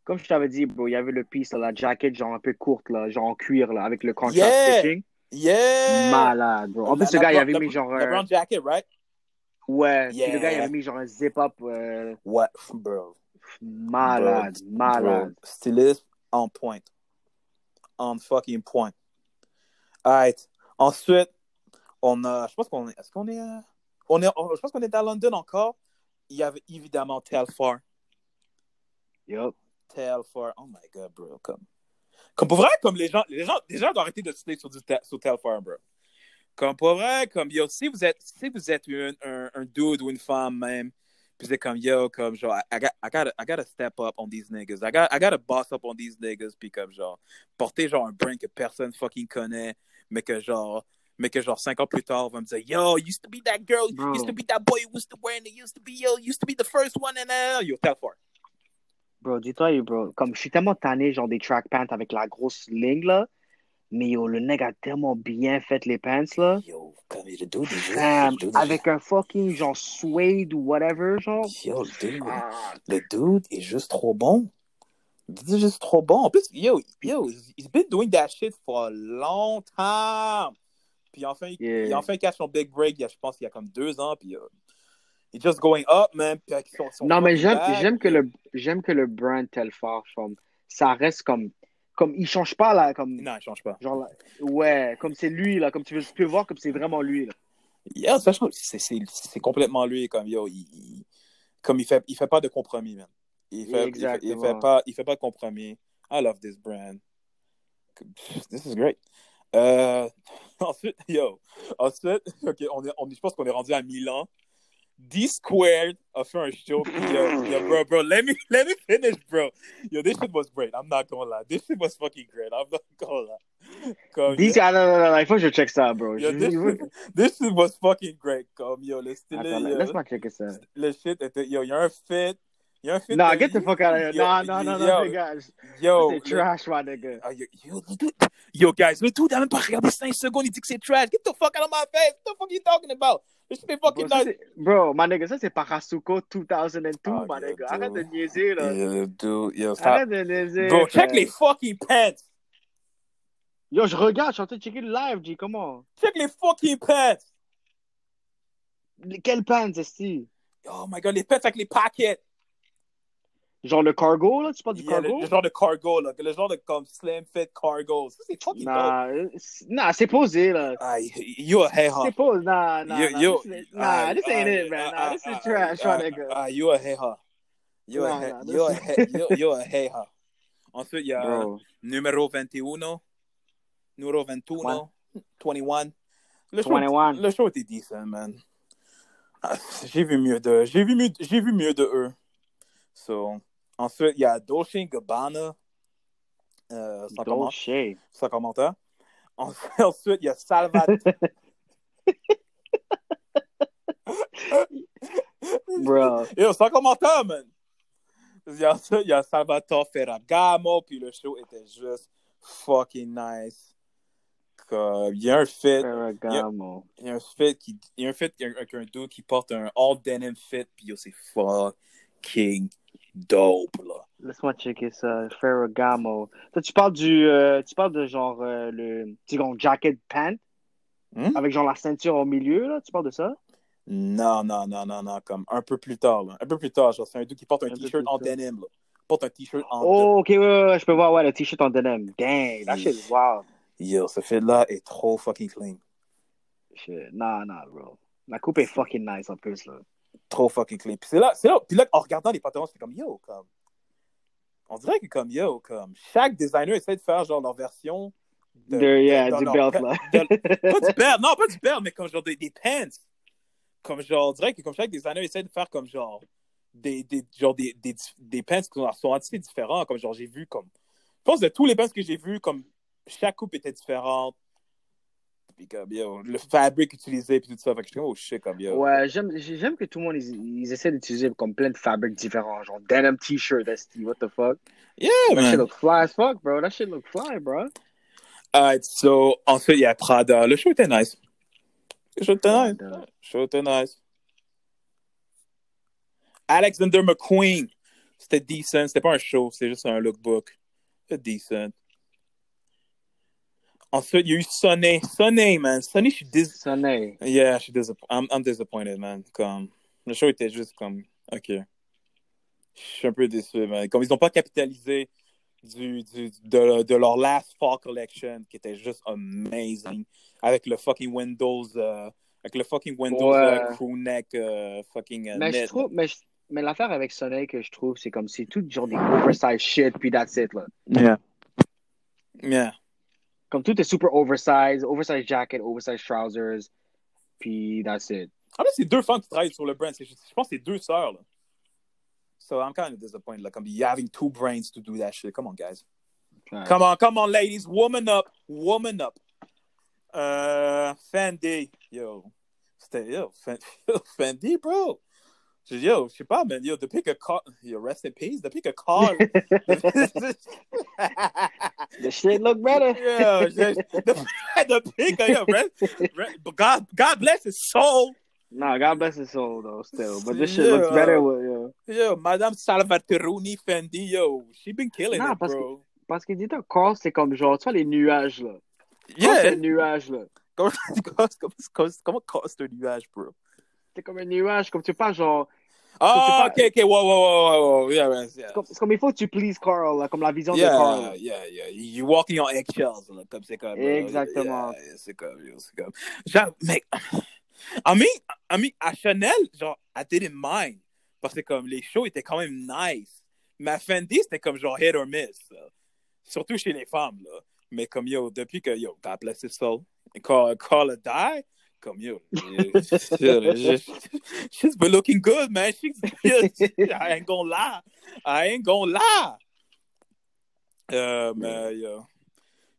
Comme je t'avais dit, bro, il y avait le piece, la jacket, genre un peu courte, là, genre en cuir, là, avec le contrast Yeah. stitching. Yeah! Malade, bro. En plus, ce gars, il avait mis genre un... brown jacket, right? Ouais, puis le Yeah. gars, il avait mis genre un zip-up euh, Ouais, bro. malade, Bro, malade. Bro, styliste on point. On fucking point. Alright. Ensuite, on a. Je pense qu'on est. Est-ce qu'on est. euh, on est on- je pense qu'on est à London encore. Il y avait évidemment Telfar. Yup. Telfar. Oh my god, bro. Comme, comme pour vrai, comme les gens, les gens, les gens doivent arrêter de citer sur, du sur Telfar, bro. Comme pour vrai, comme yo, si vous êtes, si vous êtes un, un, un dude ou une femme même, puis êtes comme yo, comme genre, I, I, got, I, gotta, I gotta step up on these niggas. I, got, I gotta boss up on these niggas, puis comme genre, porter genre un brand que personne fucking connaît, mais que genre, mais que genre cinq ans plus tard, on va me dire yo, used to be that girl, Bro. used to be that boy used to wear it, used to be yo, used to be the first one in uh, yo, Telfar. Bro, dis-toi, bro, comme je suis tellement tanné, genre des track pants avec la grosse ligne, là. Mais yo, le nègre a tellement bien fait les pants, là. Yo, comme le dude est avec un fucking genre suede ou whatever, genre. yo, le dude, Ah, le dude est juste trop bon. Dude est juste trop bon. En plus, yo, yo, he's been doing that shit for a long time. Puis enfin, il- Yeah. il a enfin catch son big break, il y a, je pense qu'il y a comme deux ans, puis euh, he's just going up, man. Puis avec son, son Non, mais j'aime, que le, j'aime que le brand Telfar, comme, ça reste comme, comme, il change pas, là, comme, Non, il change pas. genre, là, ouais, comme c'est lui, là, comme tu veux, tu peux voir comme c'est vraiment lui, là. Yeah. C'est, c'est, c'est complètement lui, comme yo, il, il- comme il fait, il fait pas de compromis, man. Il fait, il il fait pas, il fait pas de compromis. I love this brand. This is great. Euh, ensuite, yo, ensuite, ok, on est, on je pense qu'on est rendu à Milan. D Squared a fait un show, yo, yo, bro, bro, let me, let me finish, bro. Yo, this shit was great. I'm not gonna lie. This shit was fucking great. I'm not gonna lie. Comme, Dis, ah, non, non, non, il faut que je check ça, bro. yo, this, shit, this shit was fucking great. Comme, yo, le style, Attends, yo, laisse-moi checker ça. le shit était, yo, il y a un fit. Il y a un fit. Non, de- get the fuck out of here. Yo, Non, non, non, non, yo, dégage. Yo, C'est trash, my nigga. Ah, yo, yo, yo, guys, le dude a même pas regardé 5 secondes, il dit que c'est trash. Get the fuck out of my face. What the fuck you talking about? Bro, ça, bro, my nigga, ça c'est Parasuko 2002, Ah, my nigga. Arrête de niaiser, là. Yo, dude, yo, stop. Arrête de niaiser. Bro, check les fucking pants. Yo, je regarde, je suis en train de checker le live, G, comment? Check les fucking pants. Les- Quel pants, est Oh my god, les pants avec les paquets. Genre le cargo, là? Tu parles du Yeah, le, cargo? le genre de cargo, là. Le genre de comme slim fit cargo. Ça, c'est fucking. Nah, nah, c'est posé, là. Ah, you a hey-ha. C'est posé, nah, nah, Yo, nah. yo, this, is- ah, nah, this ain't it, man. ah, Nah, this is trash, my nigga. Ah, you a hey-ha. You a hey- you a hey- you- you a hey-ha. Ensuite, il y a Bro, numéro 21, numéro 21, 21. Le show, 21. le show était decent, man. Ah, J'ai vu mieux de, j'ai vu mieux, j'ai vu mieux de eux. So, ensuite, il y a Dolce Gabbana, euh, sans, comment, Dolce. sans commentaire. En- Ensuite, il y a Salvatore. Bro. Yo, sans commentaire, man. Il y a il y a Salvatore Ferragamo, puis le show était juste fucking nice. Comme, il y a un fit, Ferragamo. il y a un fit qui, il y a un fit avec un dude qui porte un all denim fit, puis yo, c'est fucking dope, là. Laisse-moi checker ça. Ferragamo. Toi, tu parles du. euh, tu parles de genre euh, le. Genre jacket pant? Hmm? avec genre la ceinture au milieu, là. Tu parles de ça? Non, non, non, non, non, comme un peu plus tard, là. Un peu plus tard, genre, c'est un dude qui porte un t-shirt en denim, là. Porte un t-shirt en Oh, ok, ouais, ouais, ouais, je peux voir, ouais, le t-shirt en denim. Dang, that shit is wild. Yo, ce fit-là est trop fucking clean. Shit. Nah, nah, bro. La coupe est fucking nice en plus, là. Trop fucking clean. Puis c'est là, c'est là, puis là, en regardant les pantalons, c'est comme, yo, comme. On dirait que comme, yo, comme, chaque designer essaie de faire, genre, leur version. de- De, yeah, dans du belt, là. de- pas du belt, non, pas du belt, mais comme, genre, des, des pants. Comme, genre, on dirait que comme chaque designer essaie de faire, comme, genre, des, des, genre, des, des, des pants qui sont, assez différents. Comme, genre, j'ai vu, comme. Je pense de tous les pants que j'ai vus, comme, chaque coupe était différente. Puis, comme, yo, le fabric utilisé, puis tout ça. Fait que je suis comme, oh shit, comme, yo. Ouais, j'aime j'aime que tout le monde, ils, ils essaient d'utiliser comme plein de fabrics différents. Genre denim t-shirt, ST, what the fuck? Yeah, That man. shit look fly as fuck, bro. That shit look fly, bro. Alright, so, ensuite, il y a Prada. Le show était nice. Le show était nice. Le show était nice. Alexander McQueen. C'était decent. C'était pas un show, c'était juste un lookbook. C'était decent. Ensuite, il y a eu Sonny. Sonny, man. Sonny, je suis dis... Sonné. Yeah, je suis disappointed. I'm, I'm disappointed, man. Comme, le show était juste comme, OK. Je suis un peu déçu, man. Comme ils n'ont pas capitalisé du, du, de, de leur last fall collection, qui était juste amazing, avec le fucking Windows, euh, avec le fucking Windows Ouais. euh, crew neck, euh, fucking euh, Mais je trouve, mais, je- mais l'affaire avec Sonné que je trouve, c'est comme c'est tout genre des oversized shit, puis that's it, là. Yeah. Yeah. Tout est super oversized, oversized jacket, oversized trousers, puis that's it. En fait, c'est deux femmes qui travaillent sur le brand. Je pense que c'est deux sœurs, là. So I'm kind of disappointed. Like, I'm having two brains to do that shit. Come on, guys. Ouais. Come on, come on, ladies. Woman up. Woman up. Uh, Fendi. Yo. C'était, yo, Fendi, bro. Je dis, Yo, je sais pas, man. Yo, depuis que Carl. Yo, rest in peace. Depuis que Carl. The shit look better. depuis, depuis que. Yo, rest, rest, God, God bless his soul. Nah, God bless his soul though, still. But this shit Yeah. looks better with yo. Yo, Madame Salvateruni Fendi, yo. She been killing Nah, it, parce bro. Parce que dis-toi, Carl, c'est comme genre, tu vois les nuages là. Carl, c'est Yeah. un nuage là. Comment, comment, comment, comment casse un nuage, bro? C'est comme un nuage, comme tu pas genre. Ah, pas- ok, ok, wow, wow, wow, wow, wow. Yeah, yeah, yeah. C'est comme, comme il faut que tu pleases Carl, là, comme la vision de Yeah, Carl. là. yeah, yeah. You walking on eggshells, là, comme c'est comme. euh, Exactement. yeah, yeah, c'est comme, yo, c'est comme. Genre, mec, I mean, I mean, à Chanel, genre, I didn't mind. Parce que comme les shows étaient quand même nice. Mais à Fendi, c'était comme genre hit or miss. là. Surtout chez les femmes, là. Mais comme yo, depuis que yo, God bless his soul, call, call a die, comme yo, she's, been looking good, man. She's, I ain't gonna lie. I ain't gonna lie. Euh, mais yo,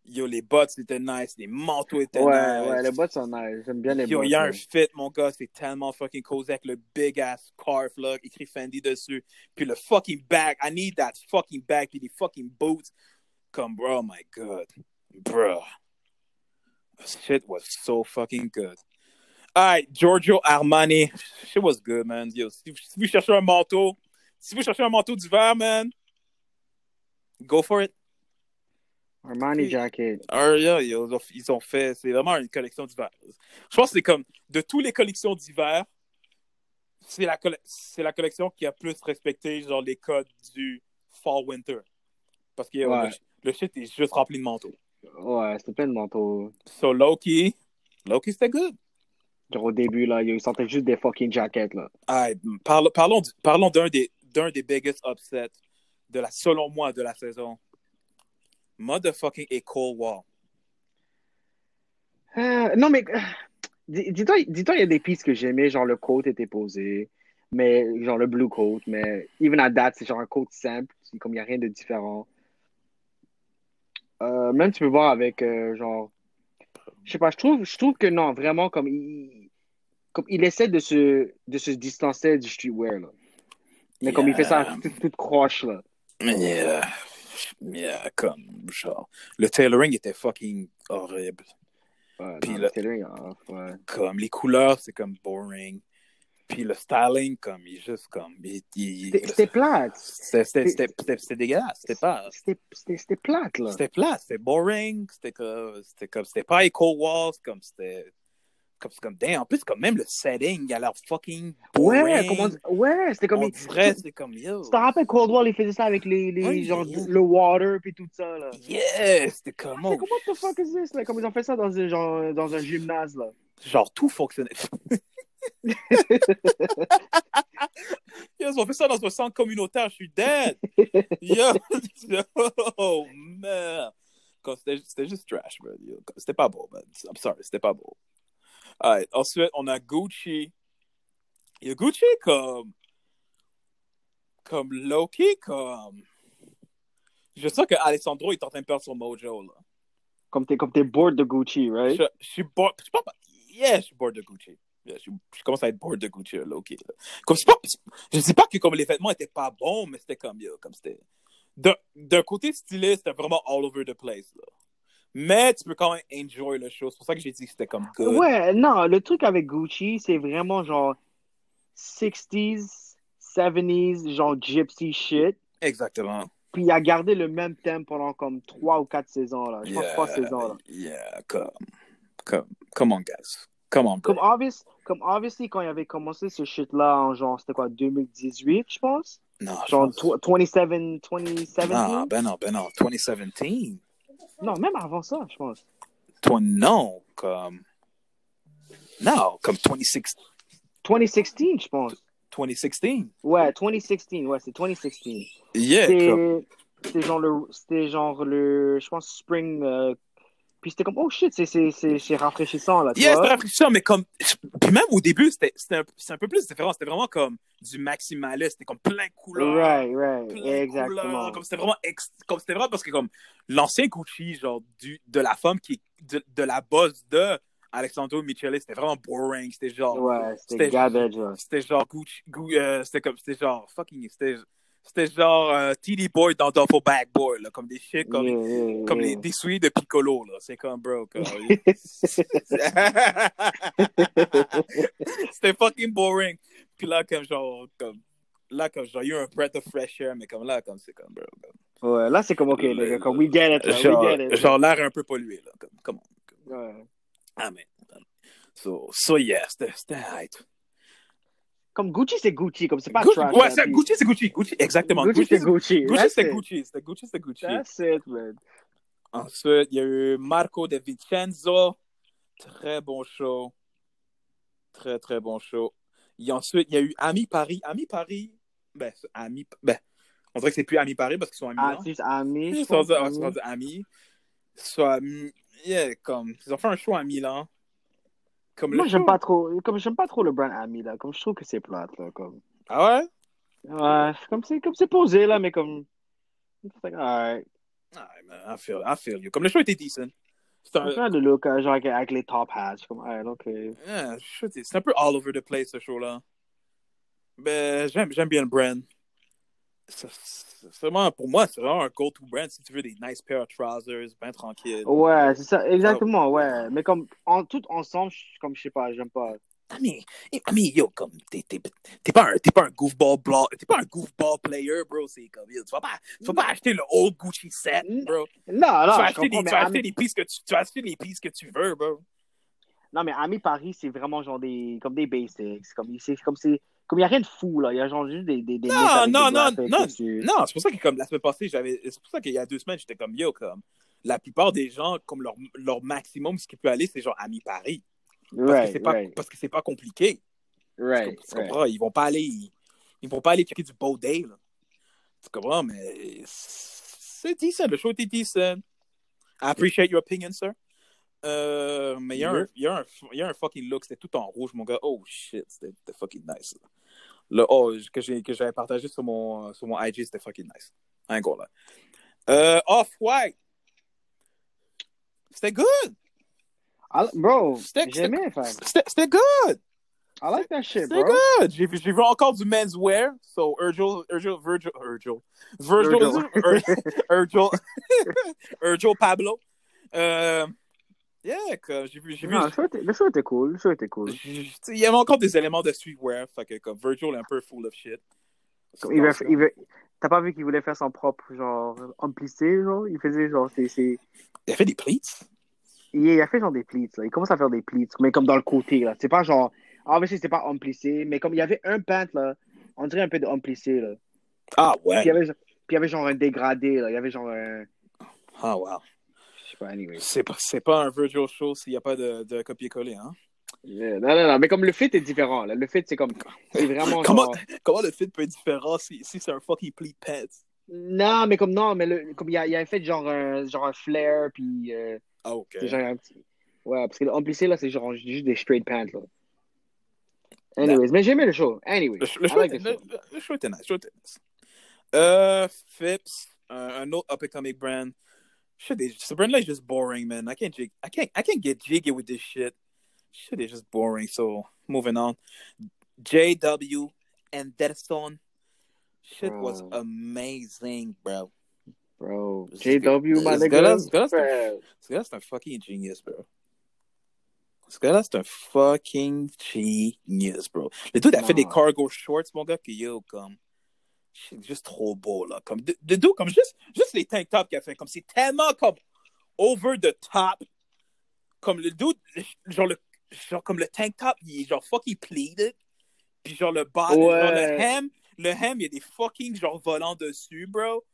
yo, les bottes étaient nice, les manteaux étaient Ouais, nice. ouais, les bottes sont nice. J'aime bien les Yo, bottes. il y a un fit, mon gars, c'est tellement fucking cozy avec le big ass scarf, là, écrit Fendi dessus. Puis le fucking bag, I need that fucking bag, puis les fucking boots. Comme, bro, oh my god. Bro. This shit was so fucking good. Alright, Giorgio Armani. Shit was good, man. Yo, si, si vous cherchez un manteau, si vous cherchez un manteau d'hiver, man, go for it. Armani jacket. Ah, yeah, ils ont, ils ont fait, c'est vraiment une collection d'hiver. Je pense que c'est comme, de toutes les collections d'hiver, c'est la, colle- c'est la collection qui a plus respecté, genre, les codes du fall-winter. Parce que yo, Ouais. le, le shit est juste rempli de manteaux. Ouais, c'était plein de manteaux. So, Loki, Loki, c'était good. Genre au début, là, ils sortaient juste des fucking jackets, là. Parlons, parlons, parlons d'un des, d'un des biggest upsets de la, selon moi, de la saison. Motherfucking Echo Wall. Euh, non, mais euh, dis- dis-toi, dis-toi, il y a des pistes que j'aimais, genre le coat était posé, mais genre le blue coat, mais even at that, c'est genre un coat simple, comme il n'y a rien de différent. Euh, même tu peux voir avec genre, je sais pas, je trouve, je trouve que non, vraiment comme il, comme il essaie de se, de se distancer du streetwear là, mais comme il fait ça Yeah. tout, tout croche là. Yeah. Yeah, comme, genre, le tailoring était fucking horrible. Ouais, Puis non, le- tailoring, ouais. Comme, les couleurs, c'est comme boring. Puis le styling, comme, il est juste comme. C'était plate. C'était dégueulasse. C'était pas. C'était plate, là. C'était plat, c'était boring, c'était comme, c'était comme, c'était pas Echo Walls, comme c'était, comme, comme, damn, en plus, comme même le setting, il a l'air fucking boring. Ouais, comment ouais, c'était comme. on dirait, c'est comme, yo. tu te rappelles Cold War, il faisait ça avec les, les Ouais, genre, yeah. le water puis tout ça, là. Yeah, c'était comme, C'est oh, comme, what the fuck is this, là? Comme ils ont fait ça dans un, genre, dans un gymnase, là. genre, tout fonctionnait. Ils ont fait ça dans un centre communautaire, je suis dead. Yo, oh, man. Comme, C'était juste trash, comme, C'était pas beau, man. I'm sorry, c'était pas beau. Ensuite, on a Gucci. Et Gucci, comme. Comme Loki, comme. Je sens que Alessandro est en train de perdre son mojo, là. Comme t'es, comme t'es bored de Gucci, right? Je, je suis bored. Je suis pas. Yeah, je suis bored de Gucci. Yeah, je, commence à être bored de Gucci, là. Comme, pas, je dis pas que comme les vêtements étaient pas bons, mais c'était comme, yo, comme c'était. D'un côté stylé, c'était vraiment all over the place, là. Mais tu peux quand même enjoy le show. C'est pour ça que j'ai dit que c'était comme good. Ouais, non, le truc avec Gucci, c'est vraiment genre 60s, 70s, genre gypsy shit. Exactement. Puis il a gardé le même thème pendant comme 3 ou 4 saisons, là. Je pense Yeah, 3 saisons, là. Yeah, comme. Comme. Come on, guys. Come on, bro. Comme, obvious, comme obviously, quand il avait commencé ce shit-là en genre, c'était quoi, 2018, je pense? Non, Genre pense- tw- 27, 2017? Non, ben non, ben non. 2017. Non, même avant ça, je pense. Toi, non, comme. Non, comme 26, 2016, je pense. 2016. Ouais, 2016, ouais, c'est 2016. Yeah. C'était genre le, genre le, je pense, spring, euh, puis c'était comme, oh shit, c'est, rafraîchissant, là, Yeah, c'était rafraîchissant, mais comme. Puis même au début, c'était un, un peu plus différent. C'était vraiment comme du maximaliste. C'était comme plein de couleurs. Right, right, plein exactement. couleurs. Comme c'était vraiment, ex- comme c'était vraiment parce que comme l'ancien Gucci, genre du, de la femme qui de, de la boss de Alexandro Michele, c'était vraiment boring. C'était genre, Ouais, C'était- garbage, c'était genre Gucci, Gu- euh, c'était comme, c'était genre fucking, c'était, c'était genre euh, TD Boy dans Duffel Bag Boy, là, comme des shit comme, Yeah, yeah, comme yeah. les des souliers de Piccolo, là. C'est comme bro, comme- c'était fucking boring. Puis là, comme genre, comme, là, comme genre, il y a eu un breath of fresh air, mais comme là, comme c'est comme bro, comme, Ouais, là, c'est comme, ok, nigga, comme, we get it, là, genre, we get it. genre l'air un peu pollué, là, comme, come on. Ouais. Ah, mais, so, so yeah, c'était, c'était hype. Comme Gucci, c'est Gucci, comme c'est pas Gucci, trash. ouais, c'est Gucci, c'est Gucci, Gucci, exactement. Gucci, c'est Gucci. Gucci, c'est. Gucci, c'était Gucci, c'est Gucci. That's it, man. Ensuite, il y a eu Marco De Vincenzo. Très bon show. Très, très bon show. Et ensuite, il y a eu Ami Paris. Ami Paris, ben, c'est Ami, ben, on dirait que c'est plus Ami Paris parce qu'ils sont amis. Ah, c'est Ami. Ils sont rendus amis. Soit, yeah, comme, ils ont fait un show à Milan. Comme Moi, j'aime show- pas trop, comme j'aime pas trop le brand Ami, là. Comme je trouve que c'est plate, là, comme. Ah ouais? Ouais, comme c'est, comme c'est posé, là, mais comme. It's like, alright. Ah, man, I feel, I feel you. Comme le show était decent. C'est un, le look, euh, genre, avec, avec les top hats. Comme, alright, ok. yeah, show c'est un peu all over the place, ce show-là. Ben, j'aime, j'aime bien le brand. Vraiment, pour moi, c'est vraiment un go-to brand si tu veux des nice pair of trousers, bien tranquille. Ouais, c'est ça, exactement, ouais. Mais comme, en, tout ensemble, je- comme, je sais pas, j'aime pas. I mean, I mean, yo, comme, t'es, t'es, t'es pas un, t'es pas un goofball blo- t'es pas un goofball player, bro, c'est comme, yo, tu vas pas, tu vas pas acheter le old Gucci set, bro. Non, tu non, vas je acheter, des, tu vas acheter les pistes que tu, tu vas acheter les pistes que tu veux, bro. Non, mais Ami Paris, c'est vraiment genre des, comme des basics. Comme, c'est, comme c'est, comme il y a rien de fou, là. Il y a genre juste des, des, des Non, non, non, non. Non, c'est pour ça que comme la semaine passée, j'avais. C'est pour ça qu'il y a deux semaines, j'étais comme yo, comme la plupart des gens, comme leur, leur maximum, ce qui peut aller, c'est genre Ami Paris. Parce que c'est pas, right, parce que c'est pas compliqué. right, tu comprends? Ils vont pas aller. Ils vont pas aller checker du beau day, là. Tu comprends? Mais c'est decent. Le show était decent. I appreciate your opinion, sir. Euh, mais il y, a un- il y, a un- il y a un fucking look, c'était tout en rouge, mon gars. Oh shit, c'était fucking nice. Le oh, que j'ai- que j'avais partagé sur mon, sur mon IG, c'était fucking nice. Un gros là. Euh, Off-White. C'était good. I, bro, C'était- j'aimais. C'était c'était good. I like that shit, C'était bro. good. J'ai vu, encore du menswear. So, Virgil, Virgil, Virgil, Virgil, Virgil, Virgil. Virgil, Virgil Pablo. Euh, Yeah, comme j'ai vu, j'ai vu. Non, le show, était, le show était cool. Le show était cool. Il y avait encore des éléments de streetwear, fait que comme Virgil est un peu full of shit. Comme, il veut, il veut- T'as pas vu qu'il voulait faire son propre, genre, homme plissé, genre? Il faisait, genre, c'est... c'est- Il a fait des pleats? Il, il a fait, genre, des pleats, là. Il commence à faire des pleats, mais comme dans le côté, là. C'est pas, genre... Ah, mais c'est pas homme plissé, mais comme il y avait un pant, là, on dirait un peu de homme plissé, là. Ah Puis il ouais. y avait, puis il y avait, genre, un dégradé, là. Il y avait, genre, un... Ah wow. Pas, anyway. C'est pas, un Virgil show s'il n'y a pas de, de copier-coller, hein. Yeah, Non, non, non, mais comme le fit est différent, là. Le fit, c'est comme... C'est vraiment, Comment, genre... comment le fit peut être différent si, si c'est un fucking pleat pants? Non, mais comme, non, mais le, comme il y a, y a fait, genre, un, genre, un flare, puis... euh, Ah ok. C'est genre un petit... Ouais, parce que plissé, là, c'est genre juste des straight pants, là. Anyways, mais j'ai aimé le show. Anyways, Le, show, like était- show. le- le- le show était nice. le show était nice. Euh, Phipps, un, un autre up-and-coming brand. Shit, is- is just boring, man. I can't, jig, I can't, I can't get jiggy with this shit. Shit is just boring. So, moving on. JW and Anderson. Shit was amazing, bro. Bro, JW, my nigga. gars-là, ce gars-là, Bro. ce gars-là, c'est un fucking genius, bro. Ce gars-là, fucking genius, bro. Le dude a fait Non. des cargo shorts, mon gars, que yo, comme. C'est juste trop beau, là. Comme, de, de comme juste, juste les tank tops qu'il a fait. Comme, c'est tellement comme over the top. Comme le dude, genre, le, genre, comme le tank top, il est genre fucking pleated. Puis genre, le bas, genre, le hem, le hem, il y a des fucking, genre, volants dessus, bro.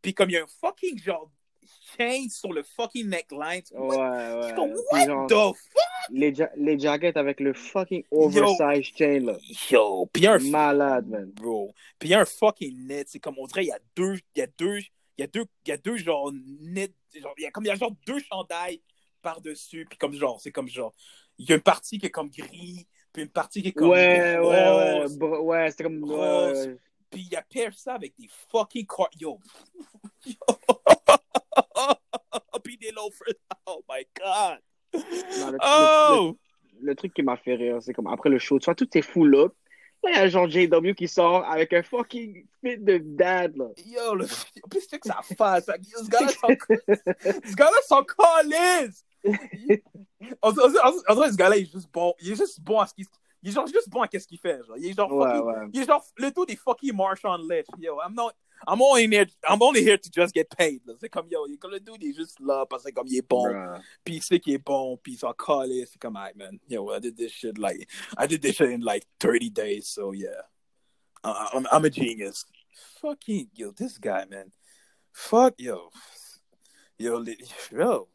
Puis comme il y a un fucking, genre, chain sur le fucking neckline. Ouais, Je suis comme, ouais. what genre, the les, ja les jackets avec le fucking oversized chain, là. Yo, a un Malade, man. bro. Puis il y a un fucking knit, c'est comme on dirait il y a deux il y a deux il y a deux il y a deux genre knit genre il y a comme il y a genre deux chandails par-dessus puis comme genre c'est comme genre il y a une partie qui est comme gris puis une partie qui est comme Ouais, ouais, ouais. Bro- Ouais, c'était comme. Rose. ouais. puis il y a ça avec des fucking yo yo oh my god Non, le- oh Le truc qui m'a fait rire, c'est comme après le show, tu vois, tout est full up. Là, il y a genre JW qui sort avec un fucking fit de dad, là. Yo, le... en plus, c'est que ça face. Ce gars-là, son... calice. Dirait que ce gars-là, il est juste bon. Il est juste bon à ce qu'il... Il est genre juste bon à qu'est-ce qu'il fait. Genre. Il est genre Ouais, fucking... ouais. Il est genre le tout des fucking Marshawn Lynch. Yo, I'm not... I'm only here, I'm only here to just get paid. C'est comme, yo, il- comme le dude, il est juste là parce que comme il est bon. Bruh. Puis il sait qu'il est bon. Puis il s'en calisse. C'est comme, hey, man, yo, I did this shit like... I did this shit in like 30 days. So, yeah. I- I'm, I'm a genius. Fucking, yo, this guy, man. Fuck, yo. Yo, les, yo.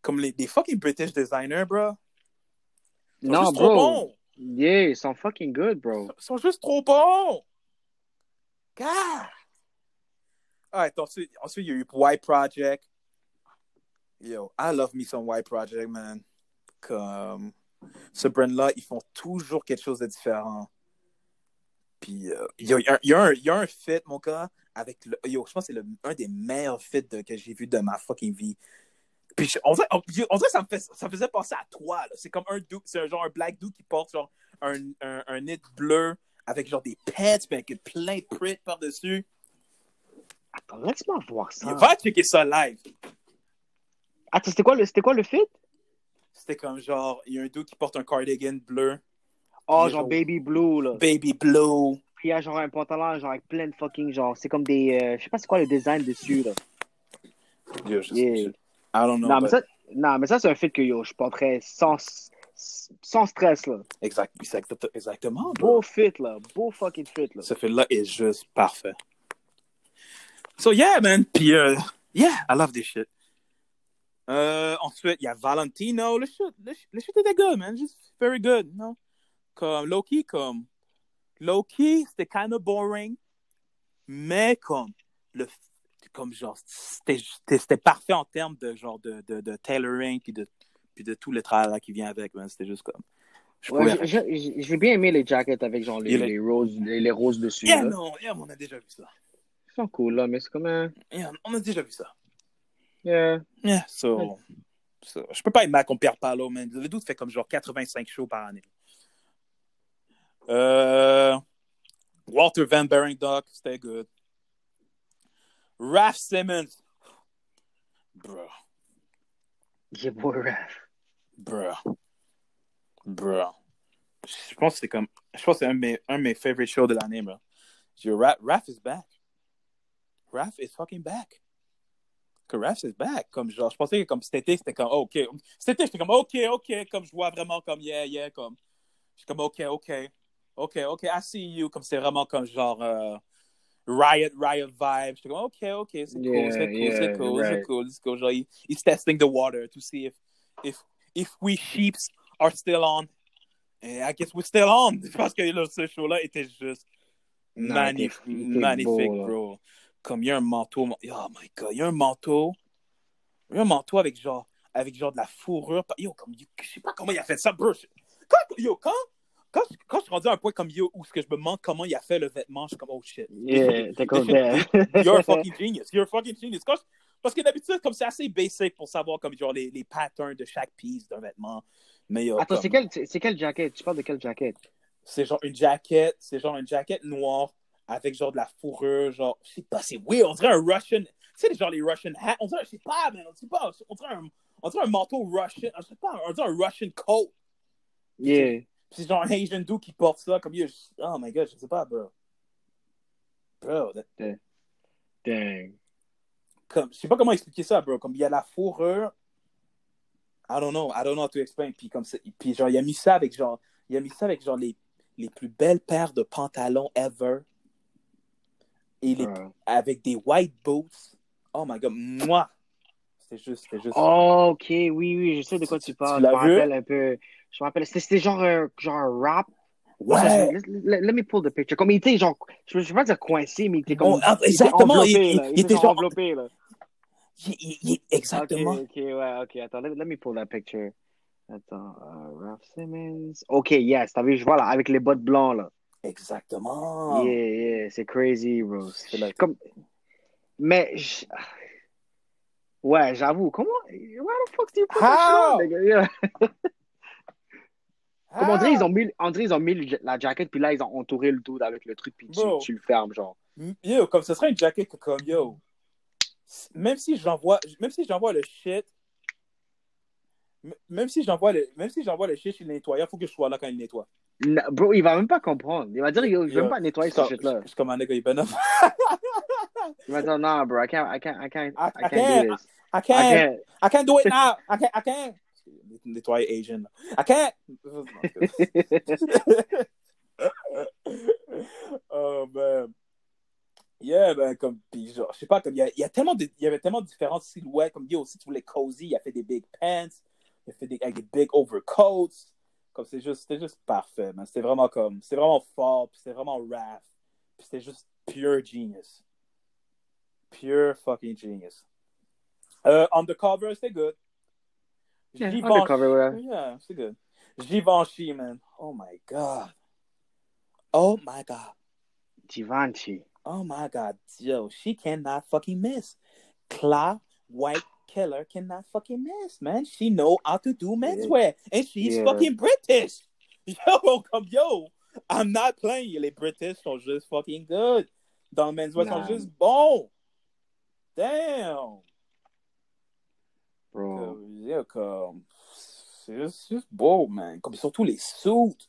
Comme les, les fucking British designers, bro. Non, trop bro. bons. Yeah, ils sont fucking good, bro. Ils sont juste trop bons. God. Alright, ensuite, ensuite, il y a eu White Project. Yo, I love me some White Project, man. Comme ce brand-là, ils font toujours quelque chose de différent. Puis, euh, yo, il y, y y a un fit, mon gars, avec le. Yo, je pense que c'est un des meilleurs fits de- que j'ai vu de ma fucking vie. Puis, je- on dirait, on, dirait ça me, fait, ça me faisait penser à toi, là. C'est comme un dude, c'est un genre un black dude qui porte genre un, un, un knit bleu avec genre des pants, puis avec plein de print par-dessus. Attends, laisse-moi voir ça. Va checker ça live. Attends, c'était quoi le, c'était quoi le fit? C'était comme genre, il y a un dude qui porte un cardigan bleu, Oh, Il genre genre- baby blue, là. baby blue. Puis il y a genre un pantalon, genre avec plein de fucking, genre, c'est comme des, euh, je sais pas c'est quoi le design dessus, là. Je- Yeah. je- I don't know. Non, mais but- ça, non, mais ça, c'est un fit que, yo, je porterais sans, sans stress, là. Exact, exact- exactement. bro. Beau fit, là. Beau fucking fit, là. Ce film-là est juste parfait. So, yeah, man. Puis, euh, yeah, I love this shit. Euh, ensuite, il y a Valentino. Le shit, le, le shit était good, man. Just very good, no? Comme Loki, comme Loki, c'était kind of boring, mais comme le, comme genre, c'était parfait en termes de genre de, de, de tailoring puis de, puis de tout le travail qui vient avec, man. C'était juste comme. Ouais, j'ai- bien aimé les jackets avec genre les, les roses, les, les roses dessus. Yeah, là. non, yeah, on a déjà vu ça. Ils sont cool, là, mais c'est comme un. Yeah, on a déjà vu ça. Yeah. Yeah, so, so, je peux pas être mal qu'on perd pas l'eau, man. Le doute fait comme genre 85 shows par année. Euh, Walter Van Beringdock, c'était good. Raph Simmons. Bro. J'ai beau ref. Bruh. Bruh. Je pense que c'est comme. Je pense que c'est un de mes, un de mes favorite shows de l'année, bro. Yo, Raph, Raph is back. Raph is fucking back. Que Raph is back. Comme genre, je pensais que comme cet été, c'était comme, oh, ok. Cet été, j'étais comme, ok, ok. Comme je vois vraiment comme, yeah, yeah. Comme, je suis comme, ok, ok. Ok, ok, I see you. Comme c'est vraiment comme genre. euh, Riot, Riot vibe. J'étais comme, ok, ok, c'est cool, Yeah, c'est cool, yeah, c'est cool, right. cool, c'est cool. He- he's testing the water to see if, if, if we sheeps are still on. And I guess we're still on. Parce que là, ce show-là était juste Non, magnifique, il était- il était magnifique, beau, bro. Comme il y a un manteau, oh my god, il y a un manteau, il y a un manteau avec genre, avec genre de la fourrure. Yo, comme, je sais pas comment il a fait ça, bro. Quand, yo, quand, quand, quand je suis rendu à un point comme yo où ce que je me demande comment il a fait le vêtement, je suis comme, oh shit. Yeah, t'es comme You're a fucking genius. You're a fucking genius. Quand je- parce que d'habitude, comme c'est assez basic pour savoir comme genre les, les patterns de chaque piece d'un vêtement. Mais yo, Attends, comme- c'est quel, c'est quelle jacket? Tu parles de quelle jacket? c'est genre une jaquette, c'est genre une jaquette noire avec genre de la fourrure, genre, je sais pas, c'est weird, on dirait un Russian, tu sais, genre les Russian hats, on dirait, je sais pas, man, on dirait pas, on dirait un, on dirait un manteau Russian, je sais pas, on dirait un Russian coat, Yeah. C'est genre un Asian dude qui porte ça, comme, yo, oh my god, je sais pas, bro. Bro, that- Dang. comme, je sais pas comment expliquer ça, bro, comme il y a la fourrure, I don't know, I don't know how to explain, puis comme, puis genre, il a mis ça avec genre, il a mis ça avec genre les, les plus belles paires de pantalons ever, et les, avec des white boots. Oh my god, moi! C'était juste, c'était juste. Oh, ok, oui, oui, je sais de quoi tu Tu- tu parles. l'as je me vu? rappelle un peu. Je me rappelle. C'était genre un, genre un rap. ouais! Let, let- let me pull the picture. Comme il était genre, je ne vais pas dire coincé, mais il était comme. Oh, ah, il était exactement, enveloppé, il- là. il- il était genre enveloppé, là. Exactement. Ok, ok, ouais, ok. Attends, let, let me pull that picture. Attends, euh, Ralph Simmons. Ok, yes, t'as vu, je vois là, avec les bottes blancs, là. Exactement. Yeah, yeah, c'est crazy, bro. Comme... Mais, je- ouais, j'avoue, comment, why the fuck do you put that How? shit on, nigga? Yeah. Comme on Ah! dirait, ils ont mis, on dirait, ils ont mis la jacket, puis là, ils ont entouré le tout avec le truc, puis tu, tu le fermes, genre. Yo, comme ce serait une jacket que comme yo. Même si j'envoie, même si j'envoie le shit, même si j'envoie le, même si j'envoie le shit chez le nettoyeur, faut que je sois là quand il nettoie. Non, bro, il va même pas comprendre. Il va dire, yo, je vais même pas nettoyer ce shit-là. je suis comme un nigga, il off. Il va dire, non, bro, I can't, I can't, I can't, I- I I can't can't. do this. I I can't, can't. I can't do it now. I can't, I can't. Nettoyer Asian. I can't. oh man. Yeah, ben, comme, pis genre, je sais pas, comme, il y, a- y a tellement de, y avait tellement de différentes silhouettes, comme, yo, si tu voulais cozy, il a fait des big pants, il a fait des, avec des big overcoats, comme, c'est juste, c'était juste parfait, man, c'était vraiment comme, c'était vraiment fort, puis c'était vraiment rap, puis c'était juste pure genius. Pure fucking genius. Euh, Undercover, c'était good. Yeah, Givenchy- undercover, ouais. Oh, yeah, c'est good. Givenchy, man. Oh my god. Oh my god. Givenchy. Oh my god. Yo, she cannot fucking miss. Cla White Killer cannot fucking miss, man. She know how to do menswear. And she's Yeah. fucking British. Yo, come yo. I'm not playing. You. Les British sont juste fucking good. Dans le menswear, Nah. sont juste bons. Damn. Bro. Yeah, comme, c'est juste, beau, man. Comme surtout les suits.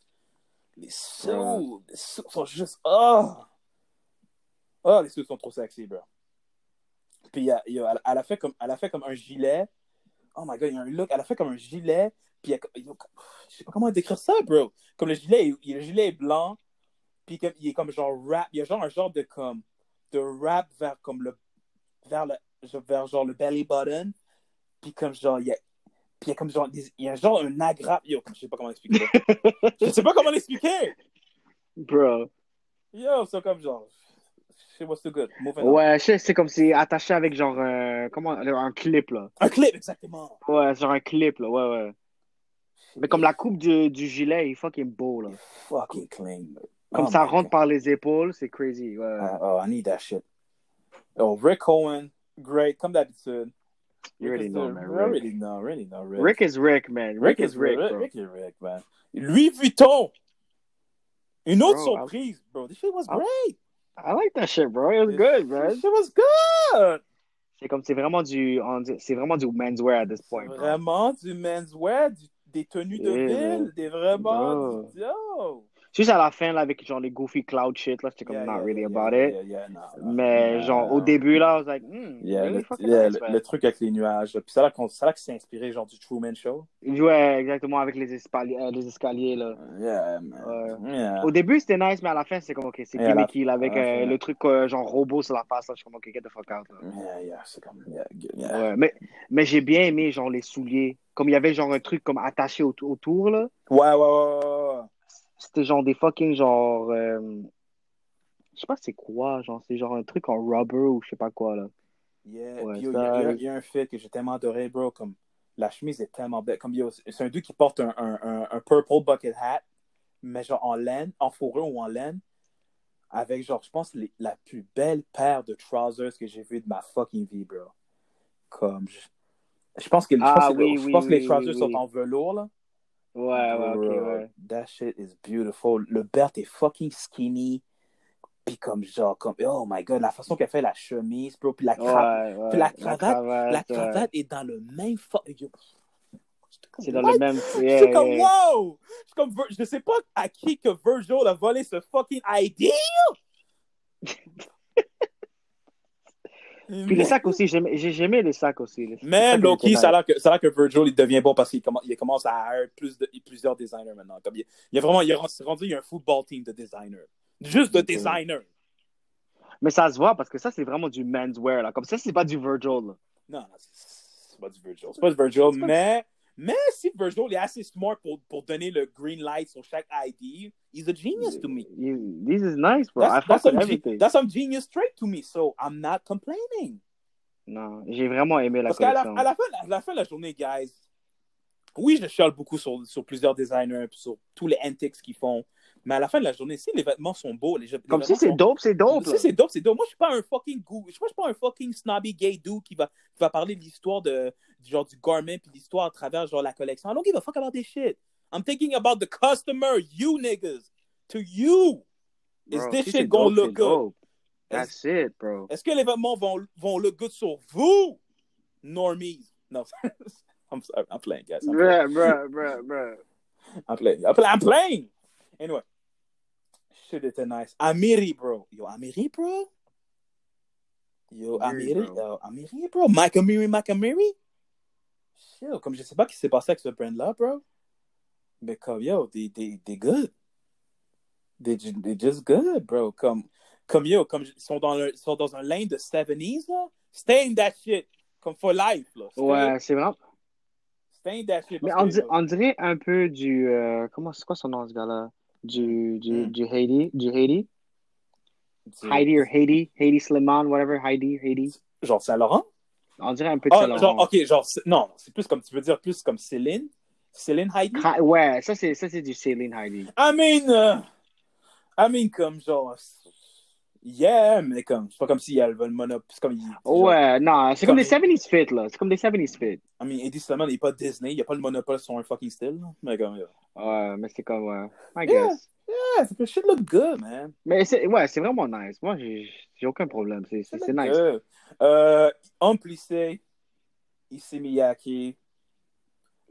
Les suits. Ouais. Les suits sont juste. Oh! Oh, les suits sont trop sexy, bro. Puis il y a- il y a- elle, a fait comme, elle a fait comme un gilet. Oh my god, il y a un look. Elle a fait comme un gilet. Puis il y a- il je sais pas comment décrire ça, bro. Comme le gilet, est- le gilet est blanc. Puis comme, il est comme genre rap. Il y a genre un genre de comme. De rap vers comme le. Vers le. Vers genre le belly button. Puis comme genre, il y a. Puis il y a comme genre. Il y a genre un agrappe. Yo, je sais pas comment l'expliquer. je sais pas comment l'expliquer. Bro. Yo, c'est comme genre. Shit was too good? Moving. Ouais, c'est comme si attaché avec genre, euh, comment, un clip, là. Un clip, exactement. Ouais, genre un clip, là, ouais, ouais. Mais comme la coupe du, du gilet est fucking beau, là. Fucking clean. Comme Oh ça my rentre God. par les épaules, c'est crazy, ouais. Uh, oh, I need that shit. Oh, Rick Cohen, great, comme d'habitude. You already know, man, Rick. already know, already know, Rick. Rick is Rick, man. Rick, is Rick, Rick, bro. Rick is Rick, man. Louis Vuitton. Une autre Bro, I- bro. This shit was I- great. I like that shit, bro. It was good, This man. shit was good. C'est comme, c'est vraiment du, c'est vraiment du menswear at this point, bro. Vraiment du menswear, du des tenues de Yeah, ville, des vraiment. bro. Yo! Juste à la fin, là, avec genre les goofy cloud shit, là, j'étais comme Yeah, not yeah, really yeah, about it. yeah, yeah, no, no, Mais genre, au début, là, I was like, hmm, really? le, nice, truc avec les nuages. là. Puis c'est là qu'on c'est là que c'est inspiré genre du Truman Show? Ouais, exactement, avec les escaliers, euh, les escaliers, là. Yeah, man. Au début, c'était nice, mais à la fin, c'est comme, ok, c'est gimmicky, là, avec euh, le truc euh, genre robot sur la face, là. Je suis comme, ok, get the fuck out, là. Yeah, yeah, c'est comme. Ouais, mais, mais j'ai bien aimé, genre, les souliers. Comme il y avait, genre, un truc comme attaché au- autour, là. Ouais, ouais, ouais, ouais. C'était genre des fucking, genre, euh, je sais pas c'est quoi, genre, c'est genre un truc en rubber ou je sais pas quoi, là. Yeah, Ouais, il y, ça- a- il y a- il y a un fait que j'ai tellement adoré, bro. Comme la chemise est tellement belle. Comme c'est un dude qui porte un, un, un, un purple bucket hat, mais genre en laine, en fourrure ou en laine, avec genre, je pense, les- la plus belle paire de trousers que j'ai vue de ma fucking vie, bro. Comme, je, je pense que, je Ah, pense que- oui, je oui, pense que les oui, trousers oui, sont oui. en velours, là. Ouais, ouais, ok, ouais. That shit is beautiful. Le belt est fucking skinny. Puis comme genre, comme, oh my god, la façon qu'elle fait la chemise, bro, puis la cravate. Ouais, ouais. Puis la cravate, la ouais. cravate est dans le même. C'est dans le même. Je Yeah, suis comme, wow! Je suis comme, je sais pas à qui que Virgil a volé ce fucking idea! Puis les sacs aussi, j'aimais j'ai aimé les sacs aussi. Les- Mais sacs, Loki, ça a l'air que, Virgil il devient bon parce qu'il commence, il commence à hire plus de, plusieurs designers maintenant. Comme il, il y a vraiment, il est rendu, il y a un football team de designers. Juste de designers. Mais ça se voit parce que ça, c'est vraiment du menswear. Là. Comme ça, c'est pas du Virgil. là. Non, c'est pas du Virgil. C'est pas du Virgil, mais, mais si Virgil est assez smart pour, pour donner le green light sur chaque ID, he's a genius to me. You- This is nice, bro. I That's, fuck that's, some, everything. that's some genius trait to me, so I'm not complaining. Non, j'ai vraiment aimé la Parce qu'à la, collection. à la, fin, à la fin de la journée, guys, oui, je chiale beaucoup sur, sur plusieurs designers, sur tous les antics qu'ils font, mais à la fin de la journée, si les vêtements sont beaux, les, les Comme si c'est sont- dope, c'est dope. Si c'est dope, c'est dope. Moi, je suis pas un fucking goût. Je suis pas un fucking snobby gay dude qui va, qui va parler de l'histoire de, du genre du garment puis l'histoire à travers genre la collection. I don't give a fuck about this shit. I'm thinking about the customer, you niggas. To you. Is Bro, this shit gonna look good? dope. That's it, bro. Est-ce que les vêtements vont, vont look good sur vous? Normies. No, I'm sorry. I'm playing, guys. I'm playing. Bruh, bruh, bruh, bruh. I'm playing. I'm playing. I'm playing. Anyway. Shit était nice. Amiri, bro. Yo, Amiri, bro. Yo, Amiri, bro. yo, Amiri, bro. Mike Amiri, Mike Amiri. Shit, comme je sais pas ce qui s'est passé avec ce brand-là, bro. Mais comme, yo, they, they, they good. They, they just good, bro. Comme, comme yo, comme ils sont dans, le, sont dans un lane de 70s, là. Stay in that shit. Comme for life, là. Stay, Ouais, c'est vraiment. stay in that shit. Mais on, di- on dirait un peu du. euh, comment c'est quoi son nom, ce gars-là? Du, du, Hmm. du Haiti. Du Haiti? du- Heidi or Haiti. Haiti Slimane, whatever. Heidi, Haiti. Genre Saint-Laurent? On dirait un peu de Ah, Saint genre, Laurent. ok, genre, non, c'est plus comme, tu veux dire plus comme Céline? Céline Heidi? Ha- Ouais, ça c'est ça c'est du Céline Heidi. I mean, euh, I mean, comme, genre, yeah, mais comme, c'est pas comme s'il y avait le c'est comme, genre, Ouais, non, c'est comme Comme- des 70s fit là. C'est comme des 70s fit. I mean, Eddie Slimane, il est pas Disney, il y a pas le monopole sur un fucking style, là. mais comme, Ouais, mais c'est comme ouais. I Yeah. guess. yeah fait shit look good, man. Mais c'est ouais, c'est vraiment nice. Moi, j'ai aucun problème. C'est nice. good. Euh, homme plissé, Issey Miyake,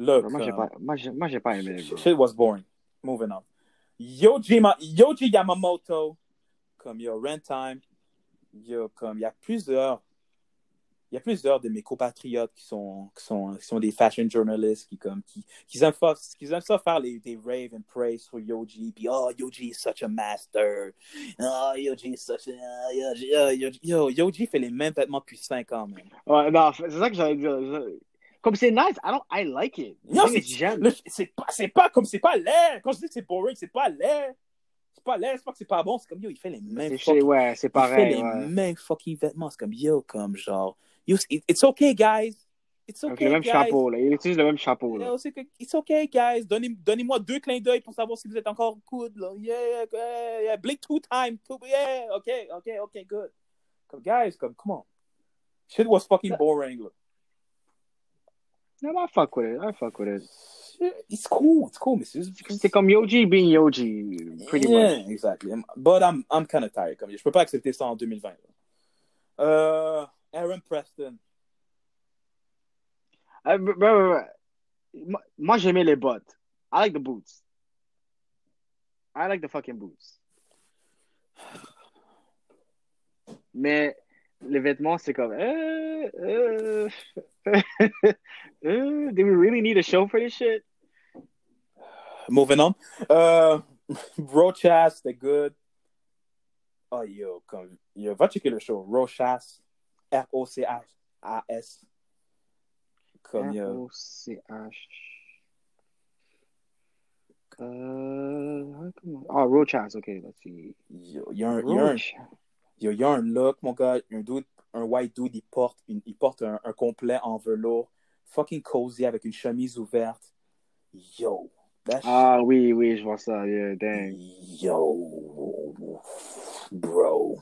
look, Moi, j'ai um, pas moi j'ai moi j'ai pas aimé. Shit bro. shit was boring. Moving on. Yoji, Ma- Yoji Yamamoto, comme yo, Rent Time, yo, comme il y a plusieurs, il y a plusieurs de mes compatriotes qui sont, qui sont, qui sont des fashion journalists qui comme qui, qui aiment ça, qui aiment ça faire les, des rave and praise sur Yoji, puis oh Yoji is such a master, oh Yoji is such a, uh, Yoji, uh, Yoji, yo, Yoji fait les mêmes vêtements depuis 5 ans, man. Ouais, non, c'est ça que j'allais dire. Je- Comme c'est nice, I don't I like it. Non, c'est j'aime. le- c'est pas, c'est pas comme c'est pas laid. Quand je dis que c'est boring, c'est pas laid. C'est pas laid, c'est pas que c'est pas bon. C'est comme yo, il fait les mêmes fucking, ouais, c'est il fait pareil. les Ouais. mêmes fucking vêtements. C'est comme yo, comme genre, yo, it- it's okay, guys. It's Avec okay, le même guys. chapeau là. Il utilise le même chapeau là. C'est it's okay, guys. Donnez, donnez-moi deux clins d'œil pour savoir si vous êtes encore good. Là. Yeah, yeah, yeah. Blink two times. Yeah, okay, okay, okay, good. Comme, guys, comme, come on. Shit was fucking boring. Là. No, I fuck with it. I fuck with it. It's cool, it's cool, c'est juste- C'est Yoji being Yoji, pretty yeah, much. exactly. Um, but I'm, I'm kind of tired. Comme, je peux pas accepter ça en 2020. là. Euh, Aaron Preston. Bro, bro, bro. moi, moi, j'aimais les bottes. I like the boots. I like the fucking boots. Mais les vêtements, c'est comme. Euh, euh, euh, do we really need a show for this shit? Moving on. Uh, Rochas, they're good. Oh, yo, comme, yo, va checker le show. Rochas, R-O-C-H-A-S. Comme, yo. R-O-C-H. Comment- Oh, Rochas, ok, let's see. Yo, il y a un, il y a un, y a look, mon gars. Un dude, un white dude, il porte, une, il porte un, un complet en velours. Fucking cozy avec une chemise ouverte. Yo. Ah oui, oui, je vois ça, yeah, dang. Yo, bro.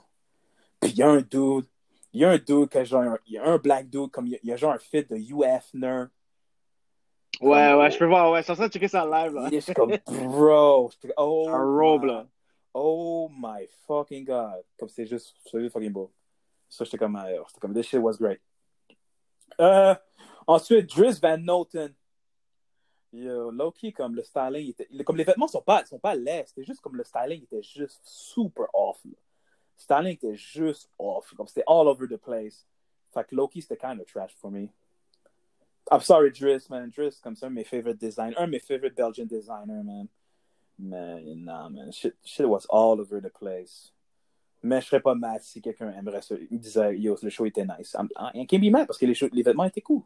Puis il y a un dude, il y a un dude qui a genre, il y a un black dude, comme il y a, il y a genre un fit de UF nerd. Ouais, ouais, je peux voir, ouais, je suis en train de checker ça live, là. Il est comme, bro. Oh, Un robe, là. Oh my fucking god. Comme c'est juste, c'est juste fucking beau. Ça, j'étais comme, euh, j'étais comme, this shit was great. Euh, ensuite, Driss Van Noten. Yo, low-key, comme le styling, était, comme les vêtements sont pas, sont pas laids, c'était juste comme le styling était juste super off. là. Styling était juste off, comme c'était all over the place. Fait que low-key, c'était kind of trash for me. I'm sorry, Driss, man. Driss, comme ça, mes favorite designers, un de mes favorite Belgian designers, man. Man, nah, man. Shit, shit was all over the place. Mais je serais pas mad si quelqu'un aimerait ça. Il disait, yo, le show était nice. I'm, I can't be mad parce que les, les vêtements étaient cool.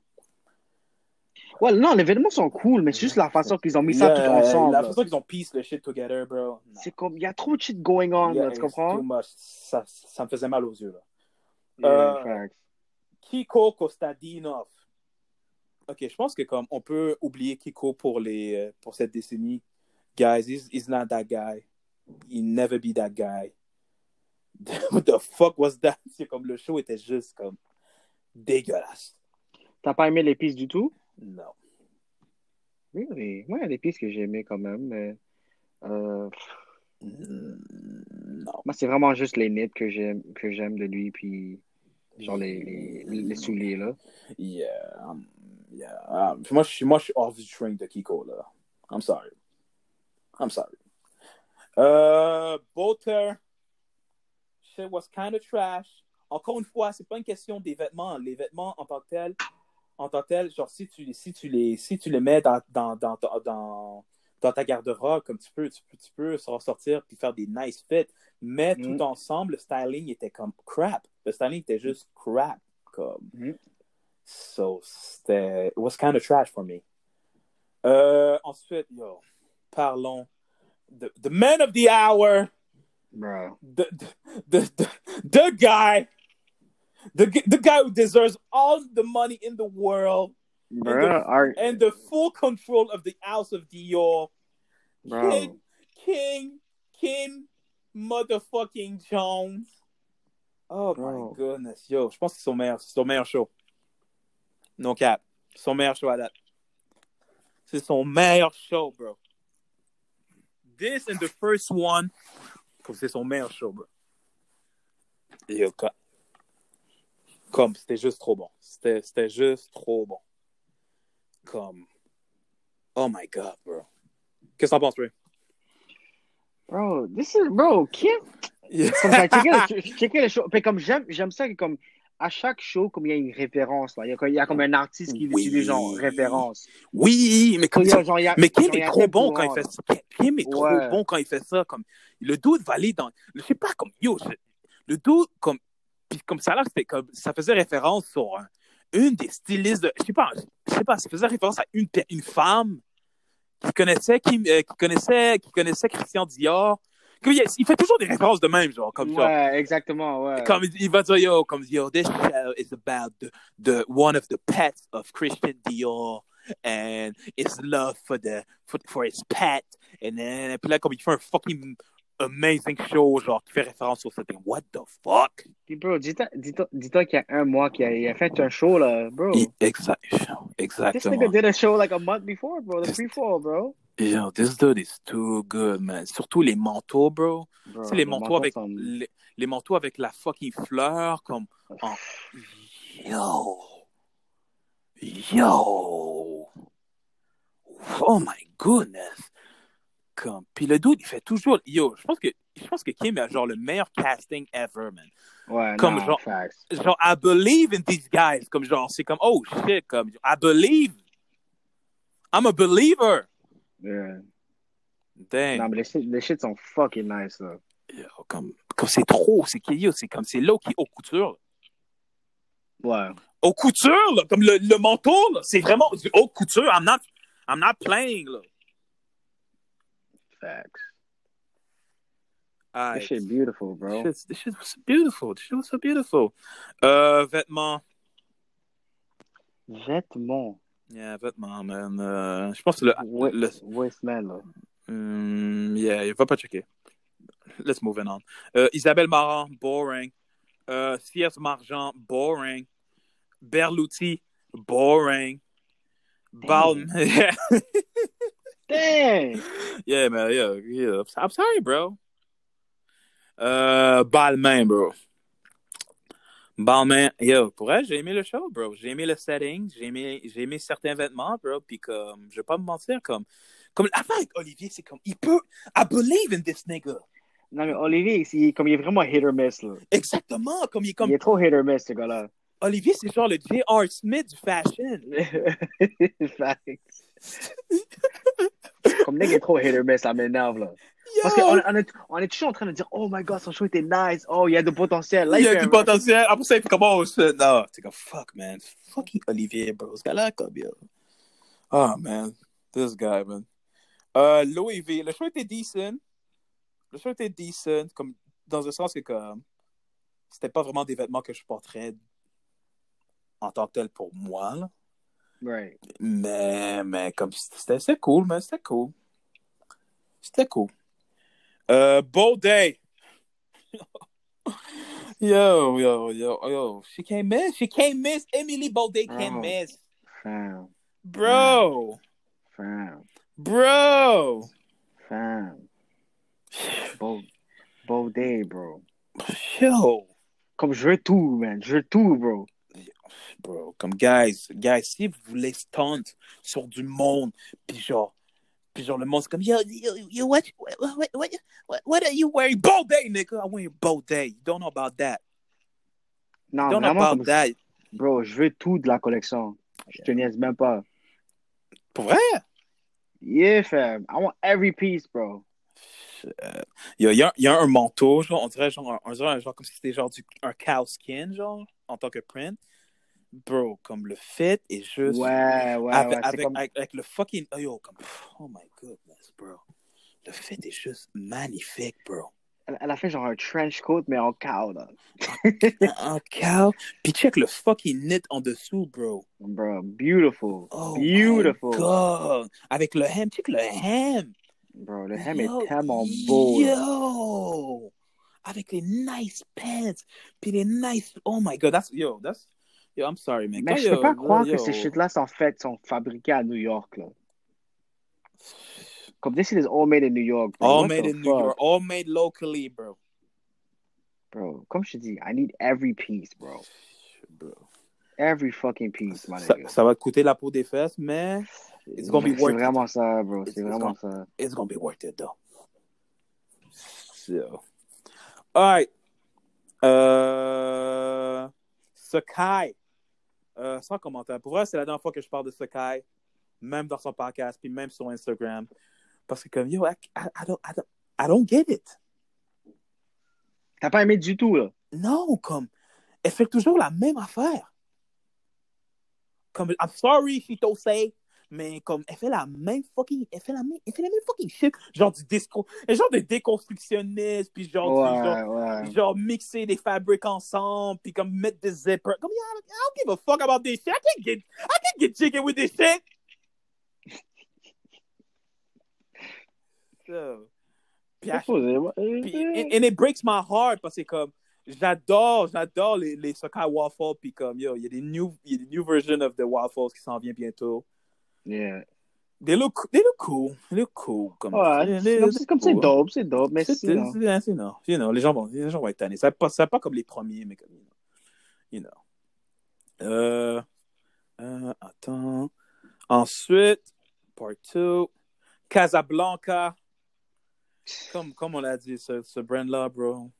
Ouais, non, les vêtements sont cool, mais c'est juste la façon qu'ils ont mis ça tout ensemble. La façon qu'ils ont piece le shit together, bro. C'est comme, il y a trop de shit going on, Yeah, là, tu comprends? too much. Ça, ça me faisait mal aux yeux, là. Yeah, Euh. Kiko Kostadinov. Ok, je pense que comme on peut oublier Kiko pour les euh, pour cette décennie. Guys, he's, he's not that guy. He'll never be that guy. What the fuck was that? C'est comme le show était juste comme dégueulasse. T'as pas aimé les pistes du tout? Non. Oui, Moi, il y a des pistes que j'ai aimées quand même, mais euh, Non. moi, c'est vraiment juste les knits que j'aime que j'aime de lui, puis genre les, les, les souliers, là. Yeah. um, yeah. um, moi, je suis moi, je suis off du train de Kiko, là. I'm sorry. I'm sorry. Euh, Bolter. Shit was kind of trash. Encore une fois, c'est pas une question des vêtements. Les vêtements en tant que tel, en tant que genre si tu, si tu, les, si tu les mets dans, dans, dans, dans, dans, ta garde-robe, comme tu peux, tu peux, tu peux s'en sortir puis faire des nice fits. Mais tout ensemble, le styling était comme crap. Le styling était juste crap. Comme. Mhm. So, c'était. It was kind of trash for me. Euh, ensuite, yo, parlons. The, the man of the hour, Bro. the, the, the, the guy, the, the guy who deserves all the money in the world Bro, Art, and the full control of the house of Dior. bro. King, King, motherfucking Jones. Oh Bro. my goodness. Yo, je pense que c'est son meilleur, son meilleur show. No cap. Son meilleur show à date. C'est son meilleur show, bro. This and the first one. Comme c'est son meilleur show, bro. Yo, co- comme c'était juste trop bon. C'était juste trop bon. Comme. Oh my god, bro. Qu'est-ce que t'en penses, Ray? Bro, this is, bro, Kim, comme ça, checker le, checker le show. Puis comme j'aime, ça comme à chaque show, comme il y a une référence, là. Il y a, comme- il y a comme un artiste qui Oui. utilise genre référence. Oui, mais comme ça, a genre, a- Mais Kim est trop bon quand il fait ça. Kim est trop Ouais. bon quand il fait ça. Comme, le dude va aller dans. Je sais pas, comme. Yo, je- le dude, comme. Puis comme ça, là, comme. Ça faisait référence sur un- une des stylistes de. Je sais pas, je sais pas, ça faisait référence à une, une femme qui connaissait, Kim, euh, qui connaissait, qui connaissait Christian Dior. Il, fait toujours des références de même, genre. Comme, Ouais, exactement, ouais. comme il va dire, yo, comme yo, this show is about the, the one of the pets of Christian Dior and his love for the for, for his pet. And then, puis là, comme il fait un fucking amazing show, genre, qui fait référence au setting. What the fuck? Puis bro, dis-toi, dis-toi, dis-toi qu'il y a un mois qu'il a, il a fait un show, là, bro. Exact, This exactement. nigga did a show like a month before, bro. The pre-fall, bro. Yo, this dude is too good, man. Surtout les manteaux, bro. bro Tu sais, les le manteaux avec les, les manteaux avec la fucking fleur, comme en... Yo! Yo! Oh my goodness! Comme, puis le dude, il fait toujours. Yo, je pense que, je pense que Kim a genre le meilleur casting ever, man. Ouais, Comme non, genre- facts. Genre, I believe in these guys. Comme genre, c'est comme, oh shit, comme, I believe. I'm a believer. Yeah. Dang. Non, mais les shit, les shit sont fucking nice, là. Yo, comme, comme c'est trop, c'est c'est comme, c'est là qui est haute couture. là. Ouais. Haute couture, là, comme le, le manteau, c'est vraiment du haute couture. I'm not, I'm not playing, là. Facts. Alright. This shit beautiful, bro. This shit, this shit was so beautiful. This shit was so beautiful. Euh, vêtements. Vêtements. Yeah, vêtements, man. Euh, je pense que le, Wa- le, Waistman, là. Hum, yeah, va pas checker. Let's move on. Euh, Isabelle Marant, boring. Euh, Fierce Margent, boring. Berluti, boring. Balm. Dang! yeah, man, yeah, yeah. I'm sorry, bro. Euh, Balmain, bro. Balmain, yo, pour elle, j'ai aimé le show, bro. J'ai aimé le setting, j'ai aimé, j'ai aimé certains vêtements, bro. Puis comme, je vais pas me mentir, comme, comme l'affaire avec Olivier, c'est comme, il peut, I believe in this nigga. Non, mais Olivier, il- comme il est vraiment hit or miss, là. Exactement, comme il est comme, Il est trop hit or miss, ce gars-là. Olivier, c'est genre le J.R. Smith du fashion. Facts. Comme nigga est trop hit or miss, ça m'énerve, là. Parce qu'on on est, on est toujours en train de dire, oh my god, son show était nice. Oh, il y a de potentiel. Là, il y a du potentiel. Après ça, il fait comme, oh, shit, non. C'est comme, fuck, man. Fucking Olivier, bro. Ce gars-là, comme, yo. Oh, man. This guy, man. Euh, Louis V. Le show était decent. Le show était decent, comme, dans un sens que, comme, c'était pas vraiment des vêtements que je porterais en tant que tel pour moi, là. Right. Mais, mais, comme, c'était cool, man. C'était cool. C'était cool. Euh, Beau Day. Yo, yo, yo, yo. She can't miss. She can't miss. Emily Baudet can't Oh. miss. Fam. Bro. Fam. Bro. Fam. Beau, beau day, bro. Yo. Comme je veux tout, man. Je veux tout, bro. Bro, comme guys, guys, si vous voulez stunt sur du monde, puis genre, puis genre le monde c'est comme yo, yo, yo, what, what, what, what, what, are you wearing? Baudet, nigga. I'm wearing Baudet. You don't know about that. Non, You don't know vraiment, about comme, that. bro, je veux tout de la collection. Je te niaise même pas. Pour vrai? Yeah, fam. I want every piece, bro. Il il y a- y a un manteau, genre, on dirait genre, on dirait genre comme si c'était genre du, un cow skin, genre, en tant que print. Bro, comme le fit est juste. Ouais, ouais, avec, ouais. Avec, comme... avec, avec le fucking. Oh, yo, comme. Oh my goodness, bro. Le fit est juste magnifique, bro. Elle, a fait genre un trench coat, mais en cow, là. Un cow. Puis check le fucking knit en dessous, bro. Bro, beautiful. Oh beautiful. my god. Avec le hem, check le hem. Bro, le hem Yo, est tellement beau. là. Yo! Avec les nice pants, puis les nice. Oh my god, that's yo, that's yo. I'm sorry, man. Mais je peux yo, pas croire yo, que ces shit-là sont faits, sont fabriqués à New York, là. Comme this is all made in New York. Bro. All What made in New fuck? York, all made locally, bro. Bro, comme je te dis, I need every piece, bro. Bro. Every fucking piece, my Ça, ça va te coûter la peau des fesses, mais it's gonna be C'est worth it. vraiment ça, bro. It's- C'est vraiment gonna- ça. it's gonna be worth it though. So, all right. Euh, Sakai. Euh, sans commentaire. Pour vrai, c'est la dernière fois que je parle de Sakai, même dans son podcast, puis même sur Instagram. Parce que comme, yo, I, I, I don't, I, don't, I don't get it. T'as pas aimé du tout, là? Non, comme, elle fait toujours la même affaire. Comme, I'm sorry, Chito say, mais comme, elle fait la même fucking, elle fait la même, elle fait la même fucking shit. Genre du disco, genre de déconstructionniste, puis genre, du- Ouais, genre, ouais. genre mixer des fabriques ensemble, puis comme mettre des zippers. Comme, yeah, I don't give a fuck about this shit. I can't get, I can't get chicken with this shit. So, puis à- puis, and, and it breaks my heart parce que comme j'adore, j'adore les, les Sakai Waffles puis comme yo, il y a des new, y a des new versions of the waffles qui s'en viennent bientôt. Yeah. They look, they look cool, they look cool comme. Ouais, c'est comme, c'est comme c'est cool. dope, c'est dope, mais C'est, c'est, c'est, c'est, non, you know, les gens vont, les gens vont être tannés. C'est pas, c'est pas comme les premiers, mais comme you know. Euh, euh, attends. Ensuite, Part 2. Casablanca. Comme, comme on l'a dit, ce, ce brand-là, bro.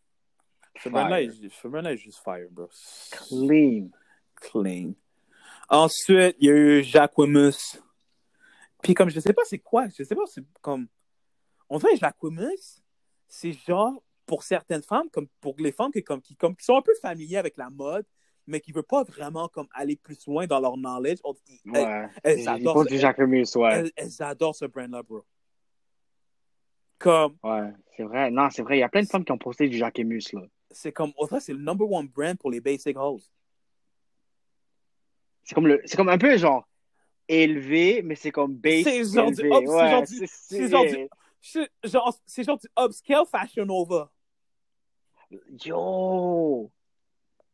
Ce brand-là est, ce brand-là est juste fire, bro. Clean. Clean. Ensuite, il y a eu Jacquemus. Puis comme je sais pas c'est quoi, je sais pas, c'est comme... On dirait Jacquemus, c'est genre, pour certaines femmes, comme pour les femmes qui, comme, qui, comme, qui sont un peu familières avec la mode, mais qui ne veulent pas vraiment comme, aller plus loin dans leur knowledge, on- elles, Ouais. elles adorent ce- du Jacquemus, ouais. elles- elles adorent ce brand-là, bro. Comme, Ouais, c'est vrai. Non, c'est vrai. Il y a plein de femmes qui ont posté du Jacquemus, là. c'est comme, que c'est le number one brand pour les basic hoes. C'est comme, le... c'est comme un peu genre élevé, mais c'est comme base C'est genre du élevé. up- c'est ouais, genre du- c'est genre du- C'est genre, c'est genre du upscale fashion over. Yo!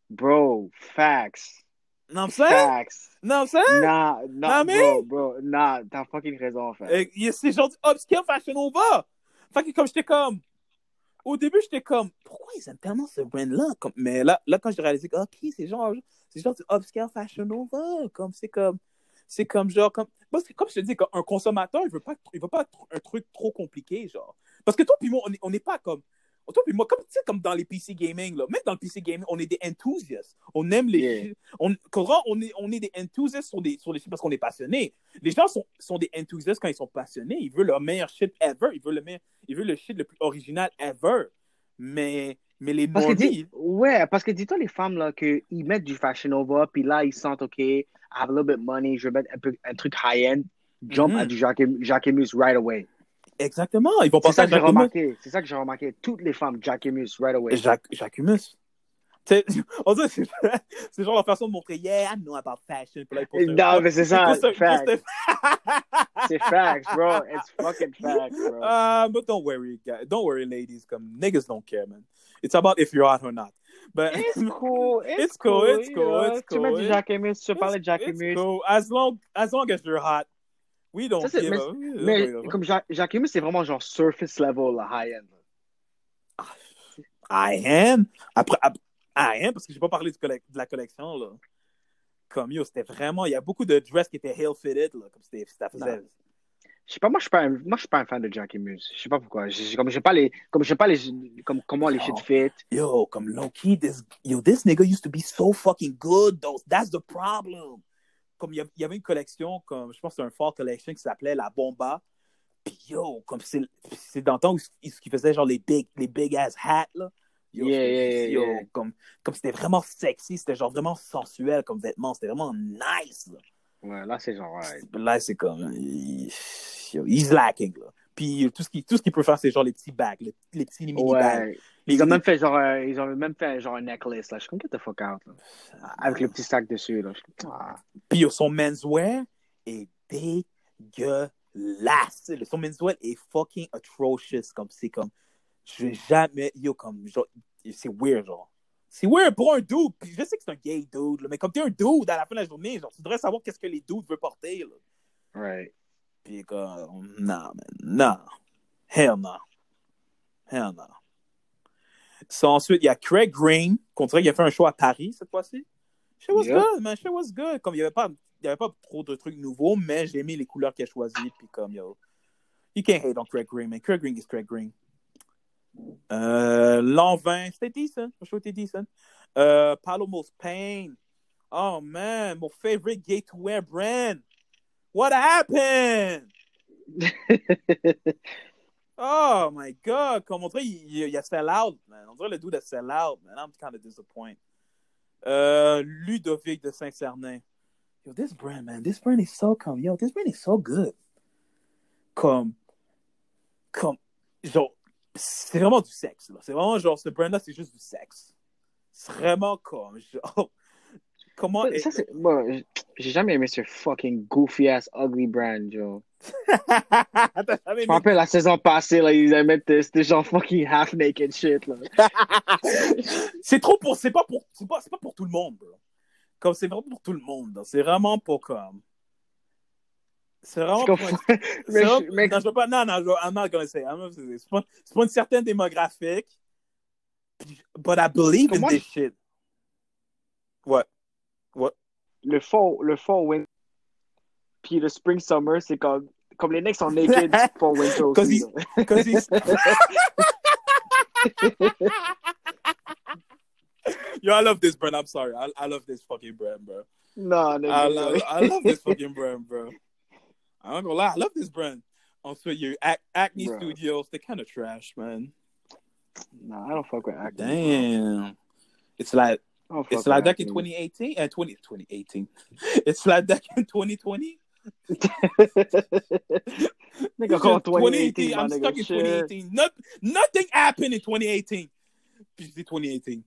Bro, facts. Non, c'est Facts. Non, c'est Nah, Nah, nah, mais- bro, bro, nah, t'as fucking raison, en fait. C'est genre du upscale fashion over. Fait que comme j'étais comme. Au début, j'étais comme, pourquoi ils aiment tellement ce brand-là? Mais là, là, quand j'ai réalisé ok, c'est genre, c'est genre du upscale fashion over. Comme, c'est comme, c'est comme genre, comme, parce que, comme je te dis, un consommateur, il veut pas, il veut pas un truc trop compliqué, genre. Parce que toi puis moi, on est- on n'est pas comme, toi puis moi, comme, tu sais, comme dans les PC gaming, là, même dans le PC gaming, on est des enthusiasts. On aime les Yeah. On, quand on est, on est des enthusiasts sur, des, sur les shit parce qu'on est passionné. Les gens sont, sont des enthusiastes quand ils sont passionnés. Ils veulent leur meilleur shit ever. Ils veulent le, meilleur, ils veulent le shit le plus original ever. Mais, mais les Parce que ouais, parce que dis-toi les femmes là qu'ils mettent du fashion over, puis là ils sentent ok, I have a little bit of money, je vais mettre un, peu, un truc high end, jump Mhm. à du Jacquemus Jacquemus right away. exactement. Ils vont C'est penser ça à que j'ai remarqué. C'est ça que j'ai remarqué. Toutes les femmes Jacquemus right away. Jacques, Jacquemus. On dirait que c'est c'est genre la façon de montrer, yeah, I know about fashion. Puis là, un- Non, mais c'est ça, ils postent un- ils fact. postent un- C'est facts, bro. It's fucking facts, bro. Uh, but don't worry, guys. Don't worry, ladies. Come, niggas don't care, man. It's about if you're hot or not. But It's cool. It's, It's cool, it's cool, it's Tu mets cool. du Jacquemus, tu parles de Jacquemus. cool. As long as long as you're hot, we don't Ça, c'est- give mais- a. Mais comme Ja- Jacquemus, c'est vraiment genre surface level, high end. I am. Après, ap- I am parce que j'ai pas parlé de la collection là. Comme yo, c'était vraiment. Il y a beaucoup de dress qui étaient heel fitted là, comme c'était ça faisait. Je sais pas, moi je suis pas un, moi je suis pas un fan de Jacquemus. Je sais pas pourquoi. Je, comme je sais pas les, comme je sais pas les, comme comment les shit fit. Yo, comme low key, this yo, this nigga used to be so fucking good though. That's the problem. Comme il y, avait une collection, comme je pense que c'est un fall collection qui s'appelait la Bomba. Puis yo, comme c'est c'est dans le temps où faisaient genre les big les big ass hats là. Yo, Yeah, yeah, yo, yeah. comme comme c'était vraiment sexy, c'était genre vraiment sensuel comme vêtement, c'était vraiment nice. Là, Ouais, là c'est genre, ouais. Là, c'est comme il- yo, he's lacking là. Puis tout ce qui tout ce qu'il peut faire c'est genre les petits bags, les, les petits mini bags. Ouais. Les- Ils ont même fait genre, euh, ils ont même fait genre un necklace là. Je suis comme get the fuck out là. Avec le petit sac dessus là. Je ah. Puis son menswear est dégueulasse. Son menswear est fucking atrocious. Comme c'est comme. Je vais jamais. Yo, comme. genre, C'est weird, genre. C'est weird pour un dude. Puis je sais que c'est un gay dude, là, mais comme t'es un dude à la fin de la journée, genre, tu devrais savoir qu'est-ce que les dudes veulent porter, là. Right. Puis comme. Non, man. Non. Hell no. Hell no. So, ensuite, il y a Craig Green, qu'on dirait qu'il a fait un show à Paris cette fois-ci. Shit was Yeah. good, man. Shit was good. Comme il n'y avait, pas- il y avait pas trop de trucs nouveaux, mais j'ai aimé les couleurs qu'il a choisies. Puis comme, yo, you can't hate on Craig Green, man. Craig Green is Craig Green. Euh, L'an 20, c'était decent. Le show était decent. Euh, Palomos Pain. Oh, man. Mon favorite wear brand. What happened? Oh my god, comme on dirait, il, il, a sell out, man. On dirait le dude a sell out, man. I'm kind of disappointed. Euh, Ludovic de Saint-Cernin. Yo, this brand, man, this brand is so come. yo, this brand is so good. Comme, comme, genre, c'est vraiment du sexe, là. C'est vraiment genre, ce brand-là, c'est juste du sexe. C'est vraiment comme, genre, comment. Ça, c'est, bon, j'ai jamais aimé ce fucking goofy ass ugly brand, jamais Je me rappelle la saison passée, là, ils avaient mis, c'était genre fucking half naked shit, là. c'est trop pour c'est pas pour c'est pas, pas pour tout le monde bro. comme c'est vraiment pour tout le monde c'est vraiment pas comme c'est vraiment pour mais, je- mais- non je veux pas non non je, I'm not gonna say I'm not- c'est c'est pas pas une certaine démographique but I believe in this shit what le fall, le fall win, puis le spring summer, c'est comme comme les Knicks sont naked pour winter aussi. cause he's... Yo, I love this brand. I'm sorry. I, I love this fucking brand, bro. Non, nigga. I love, I love this fucking brand, bro. I'm not gonna lie, I love this brand. Ensuite, you Ac- Acne Bro. Studios, they're kind of trash, man. Nah, I don't fuck with acting. Damn. It's like fuck it's like that in 2018 and 20, 2018. It's like that in 2020. nigga, call 2018, 2018. I'm stuck in Shit. 2018. Not, nothing happened in 2018. Puis je dis 2018.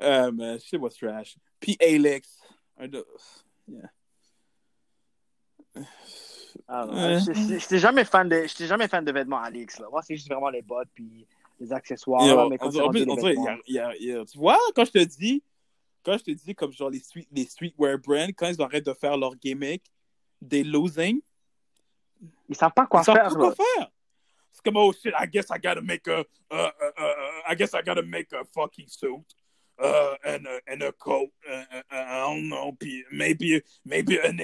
Uh, man, shit was trash. P. Alex. I don't- Yeah. J'étais jamais fan de, j'étais jamais fan de vêtements Alix, là. Moi, c'est juste vraiment les bottes puis les accessoires, Yo, là, mais quand rendu les on dirait, vêtements. y a- y a- tu vois, quand je te dis, quand je te dis comme genre les, street, les streetwear brands, quand ils arrêtent de faire leur gimmick, des losing, Ils savent pas quoi ils savent faire, pas là. quoi faire. C'est comme, oh shit, I guess I gotta make a, uh, uh, uh, I guess I gotta make a fucking suit. Uh, and a and a coat, uh, uh, uh, I don't know, maybe maybe an,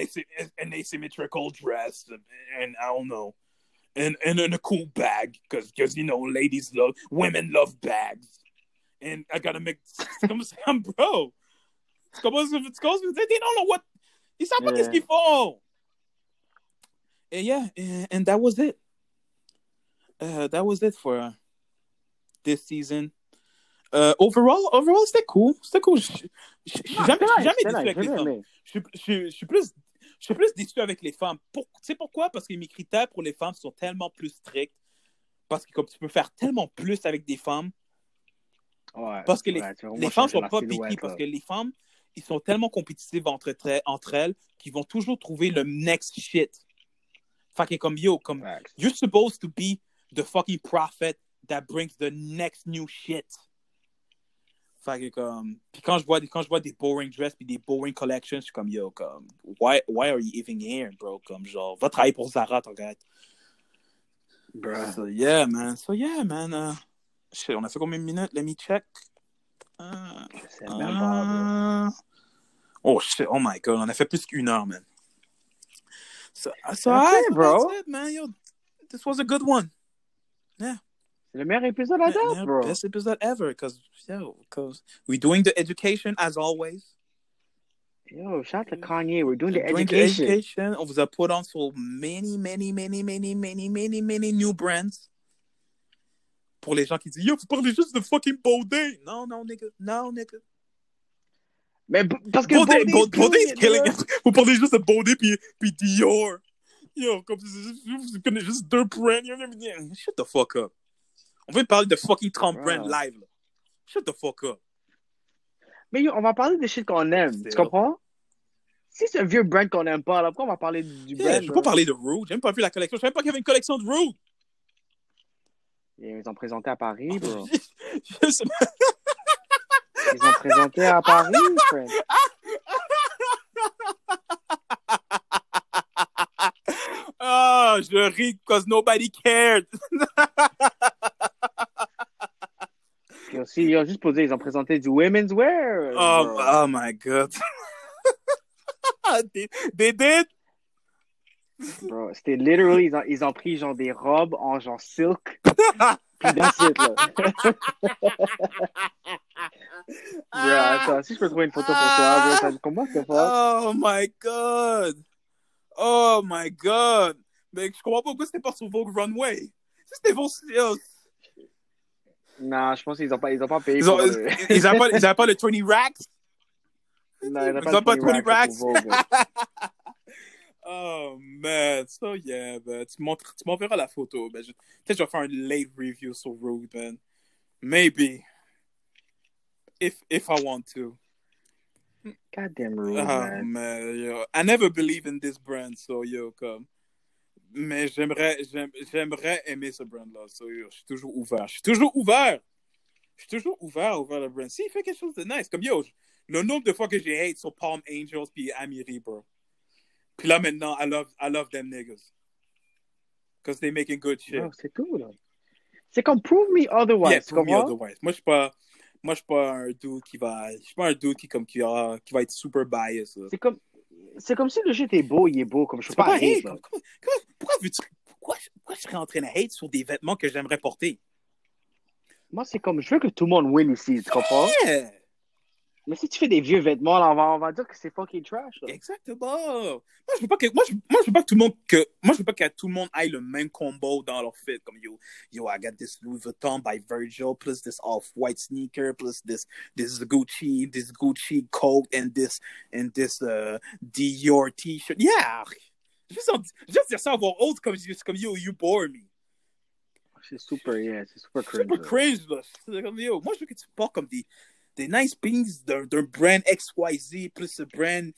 an asymmetrical dress, and I don't know, and and, and a cool bag, because because you know ladies love women love bags, and I gotta make comme ça, bro. C'est comme ça, c'est comme ça, they don't know what ils savent pas Yeah. qu'est-ce qu'ils font. And yeah, and, and that was it. Uh, that was it for uh, this season. Uh, overall, overall, c'était cool. C'était cool. Non, jamais, jamais déçu avec les femmes. Je suis, je, suis- je suis plus, je suis plus déçu avec les femmes. Pour, tu sais pourquoi? Parce que mes critères pour les femmes sont tellement plus stricts. Parce que comme tu peux faire tellement plus avec des femmes, Ouais, parce que les, ouais, les femmes sont pas piquées. Parce que les femmes, ils sont tellement compétitives entre, entre elles qu'ils vont toujours trouver le next shit. Fait que comme yo, comme. You're supposed to be the fucking prophet that brings the next new shit. Fait que comme, puis quand je vois des, quand je vois des boring dress puis des boring collections, je suis comme yo, comme, why, why are you even here, bro? Comme genre, va travailler pour Zara, ton gars. Bruh. So yeah, man. So yeah, man. Uh, shit, on a fait combien de minutes? Let me check. Uh, Je sais même pas, bro. uh, oh shit, oh my god, on a fait plus qu'une heure, man. So, so, Okay, so bro. it, man. Yo, this was a good one. C'est le meilleur épisode à date, bro. Best episode ever, cause yo, cause we're doing the education as always. Yo, shout out to Kanye. We're doing the Doing the education. education. On vous a put on so many, many, many, many, many, many, many new brands. Pour les gens qui disent, yo, vous parlez juste de fucking Baudet. Non, non, nigga. Non, nigga. Mais parce que Baudet, Baudet Baudet, is killing it. Vous parlez juste de Baudet puis, puis Dior. Yo, comme vous connaissez juste deux brands. Shut the fuck up. On veut parler de fucking 30 Wow. brands live, là. Shut the fuck up. Mais yo, on va parler des shit qu'on aime. Tu comprends? Si c'est un vieux brand qu'on aime pas, là, pourquoi on va parler du Yeah, brand? je veux bro? pas parler de Rude. J'ai même pas vu la collection. Je savais pas qu'il y avait une collection de Rude. Ils ont présenté à Paris, bro. Je sais pas. Ils ont présenté à Paris, friend. Ah, je ris because nobody cared. Aussi, ils ont juste posé, ils ont présenté du women's wear. Oh, oh my god. they, they did? Bro, c'était literally, ils ont, ils ont pris genre des robes en genre silk. Puis that's it, là. Bro, attends, si je peux trouver une photo pour toi, bro, comment c'est pas? Oh my god. Oh my god. Mais je comprends pas pourquoi c'était pas sur Vogue Runway. Si c'était Non, je pense qu'ils ont pas, ils ont pas payé Ils, ont, pour le... ils, avaient pas, ils pas le 20 racks. Non, ils ont ils ont pas le 20 rack racks. là. Oh man, so yeah, man. Tu m'enverras la photo. Peut-être que je vais faire un late review sur Road, man. Maybe. If, if I want to. Goddamn rude, Oh man. man, yo. I never believe in this brand, so yo, comme. Mais j'aimerais, j'aime- j'aimerais aimer ce brand-là. So, je suis toujours ouvert. Je suis toujours ouvert. Je suis toujours ouvert ouvert le brand. S'il fait quelque chose de nice, comme yo, le nombre de fois que j'ai hate sur Palm Angels puis Amiri, bro. Puis là maintenant, I love, I love them niggas. Because they making good shit. C'est tout, là. C'est comme prove me otherwise, yeah, prove me otherwise. Moi, je suis pas, moi, je suis pas un dude qui va, je suis pas un dude qui, comme, qui, a- qui va être super biased. C'est comme, c'est comme si le shit est beau, il est beau, comme je peux pas pas hate, pourquoi veux-tu pourquoi, pourquoi je serais en train de hate sur des vêtements que j'aimerais porter? Moi, c'est comme, je veux que tout le monde win ici, tu comprends? Yeah! Mais si tu fais des vieux vêtements, là, on, va, on va dire que c'est fucking trash. Là. Exactement. Moi, je veux pas que, moi, je, moi, je veux pas que tout le monde, que, moi, je veux pas que tout le monde aille le même combo dans leur fit. Comme, yo, yo, I got this Louis Vuitton by Virgil, plus this off-white sneaker, plus this, this Gucci, this Gucci coat, and this, and this, uh, Dior t-shirt. Yeah! Juste, en, juste dire ça à voix haute, comme, comme, yo, you bore me. C'est super, yeah, c'est super cringe. Super cringe, là. C'est comme, yo, moi, je veux que tu portes comme des, des nice pins d'un brand XYZ, plus ce brand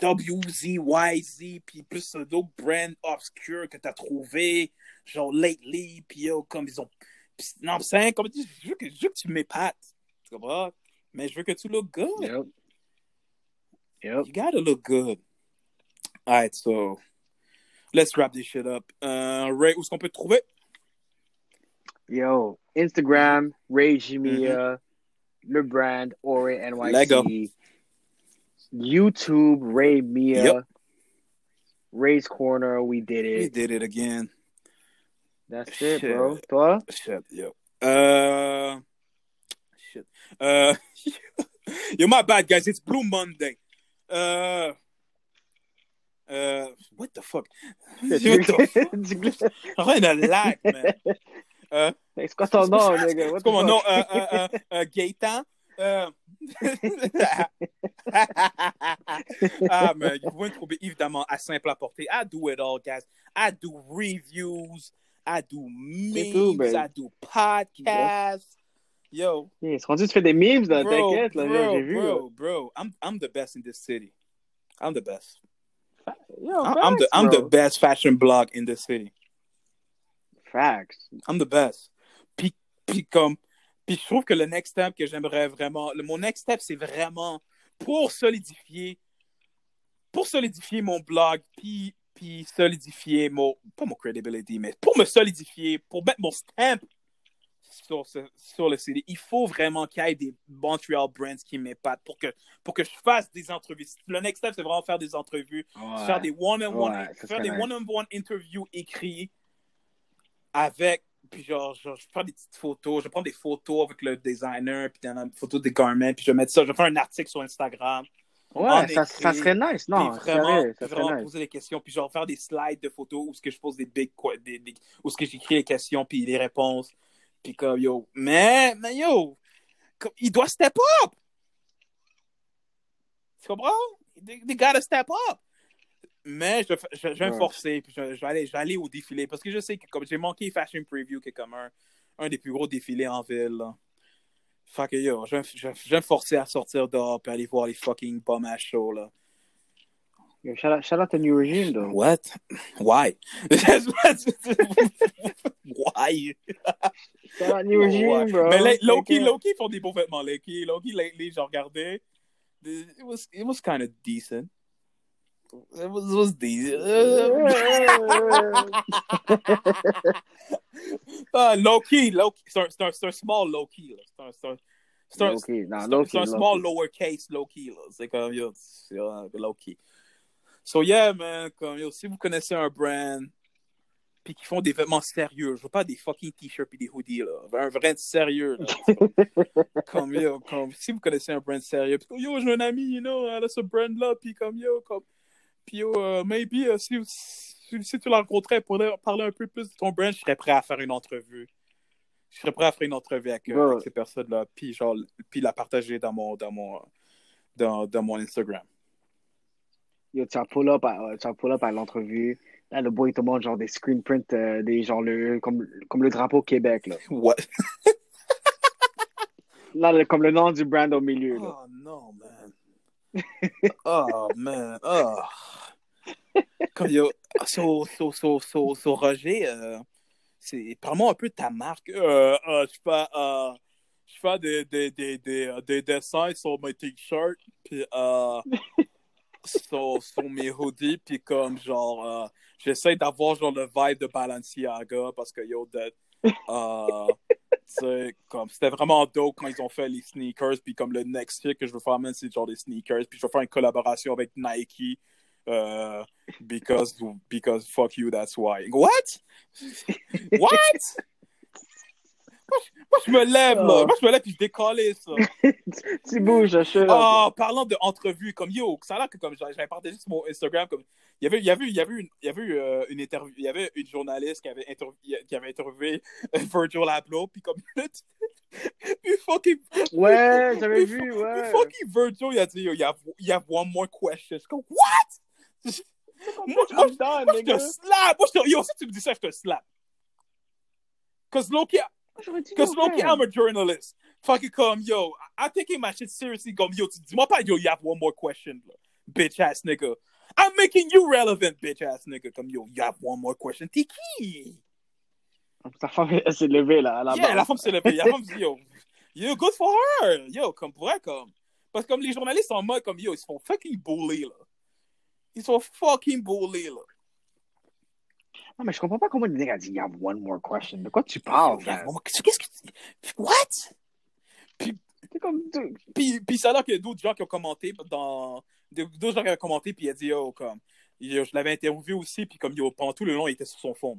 WZYZ, puis plus d'autres brands obscurs que tu as trouvé, genre lately, puis yo, comme ils ont. Non, c'est comme je veux que, je veux que tu m'épates. Tu comprends? Mais je veux que tu look good. Yep. Yep. You gotta look good. Alright, so let's wrap this shit up. Uh, Ray, où est-ce qu'on peut te trouver? Yo, Instagram, Ray Jimia. Mm -hmm le brand Ore NYC. Lego. YouTube Ray Mia. Yep. Ray's Corner, we did it. We did it again. That's it, bro. Toi? Shit, yo. Uh, shit. Uh, yo, my bad, guys. It's Blue Monday. Uh, uh, what the fuck? what the fuck? Rien de lag, man. Uh, c'est quoi ton nom, nigga? C'est quoi mon nom? Euh, euh, euh, Gaëtan? Euh... ah, mais vous pouvez me trouver évidemment à simple à porter. I do it all, guys. I do reviews. I do memes. I do podcasts. Yo. Yeah, c'est rendu tu fais des memes dans t'inquiète, là, j'ai vu. Bro, bro, I'm, I'm the best in this city. I'm the best. Yo, I'm, I'm the, I'm the best fashion blog in this city. Facts. I'm the best. Puis, puis comme, puis je trouve que le next step que j'aimerais vraiment, le, mon next step, c'est vraiment pour solidifier, pour solidifier mon blog, puis, puis solidifier mon, pas mon credibility, mais pour me solidifier, pour mettre mon stamp sur, ce, sur le CD, il faut vraiment qu'il y ait des Montreal brands qui m'épatent pour que, pour que je fasse des entrevues. Le next step, c'est vraiment faire des entrevues, ouais. faire des one-on-one, Ouais, faire des nice. one-on-one interviews écrits avec, puis genre, genre, je prends des petites photos, je prends des photos avec le designer, puis une photo des garments, puis je vais mettre ça, je vais faire un article sur Instagram, Ouais, ça, serait nice. Non, puis vraiment, puis ça vraiment serait nice. poser des questions, puis genre faire des slides de photos où ce que je pose des big, quoi, des, des- où ce que j'écris les questions, puis les réponses, puis comme, yo, mais, mais yo, comme, il doit step up! Tu comprends? They, they gotta step up! Mais je, je, je vais me forcer, puis je, je vais aller, je vais aller au défilé, parce que je sais que comme j'ai manqué Fashion Preview, qui est comme un, un des plus gros défilés en ville, là. Fait que yo, je, vais- je, je vais me forcer à sortir dehors, puis aller voir les fucking bum ass shows, là. Yo, shout, out, shout out to New Regime, though. What? Why? Why? Shout out New Regime, Ouais. bro. Mais Loki. Loki font des beaux vêtements. Loki, Loki, lately, j'ai regardé. It was, it was kind of decent. It was, it was decent. Loki, Loki. C'est un, c'est un, c'est un small là. C'est un, Loki, non, c'est un- Loki, c'est un Loki. small lowercase Loki, là. C'est comme, yo, c'est euh, Loki. So, yeah, man, comme, yo, si vous connaissez un brand, puis qui font des vêtements sérieux, je veux pas des fucking t-shirts et des hoodies, là. Un vrai sérieux, là. comme, comme, yo, comme, si vous connaissez un brand sérieux, puis comme, yo, j'ai un ami, you know, elle a ce brand-là, puis comme, yo, comme, puis euh, maybe, euh, si, si, si tu la rencontrais pour parler un peu plus de ton brand, je serais prêt à faire une entrevue. Je serais prêt à faire une entrevue avec, euh, avec ces personnes-là, puis genre, puis la partager dans mon, dans mon, dans, dans mon Instagram. Yo, tu vas pull up à, tu pull up à l'entrevue. Là, le boy te montre genre des screen prints, euh, des, genre le, comme, comme le drapeau Québec, là. What? Là, le- comme le nom du brand au milieu, là. Oh non, man. oh man. Oh. Comme yo, sur, sur, sur, sur, sur Roger, euh, c'est parle-moi un peu ta marque. Euh, euh, je fais, je fais des, des, des, des, des dessins sur mes t-shirts, puis sur, sur mes hoodies, puis comme genre, j'essaie d'avoir genre le vibe de Balenciaga parce que yo, de, comme c'était vraiment dope quand ils ont fait les sneakers, puis comme le next shit que je veux faire, man, c'est genre des sneakers, puis je veux faire une collaboration avec Nike. Uh, because because fuck you, that's why. What? What? Moi, je- moi, je me lève, là. Oh. Moi, je me lève puis je décolle ça. tu bouges, shut up. Oh, parlant d'entrevue, comme yo, ça a l'air que comme j'avais partagé sur mon Instagram, comme il y avait, il y avait, il y avait une, il y avait euh, une interview, il y avait une journaliste qui avait, interv- qui avait interviewé euh, Virgil Abloh, puis comme puis fucking, Ouais, j'avais vu, ouais. puis fucking Virgil, il a dit, yo, you have, you have one more question. Je suis comme, what? Moi, moi, I'm done, moi, je nigga. slap. Moi, je te, yo, si tu me dis ça, je slap. Cause Loki, Because Loki. I'm a journalist. Fucking come, yo. I- I'm taking my shit seriously. Comme, yo, tu dis-moi yo, you have one more question, bitch ass nigga. I'm making you relevant, bitch ass nigga. Comme, yo, you have one more question. T'es qui? Sa femme, elle s'est là, à la Yeah, base. la femme s'est levée. La femme yo, yo, good for her. Yo, comme, pour um. vrai, comme. Parce que comme les journalistes sont en mode, comme, yo, ils se font fucking bully, là. Ils sont fucking bully, là. Non, mais je comprends pas comment le nigga a dit, you have one more question. De quoi tu parles, Qu'est-ce que tu. What? C'est comme, Puis, puis ça a l'air qu'il y a d'autres gens qui ont commenté dans. D'autres gens qui ont commenté, puis il a dit, yo, comme. yo, je l'avais interviewé aussi, puis comme, yo, pendant tout le long, il était sur son fond.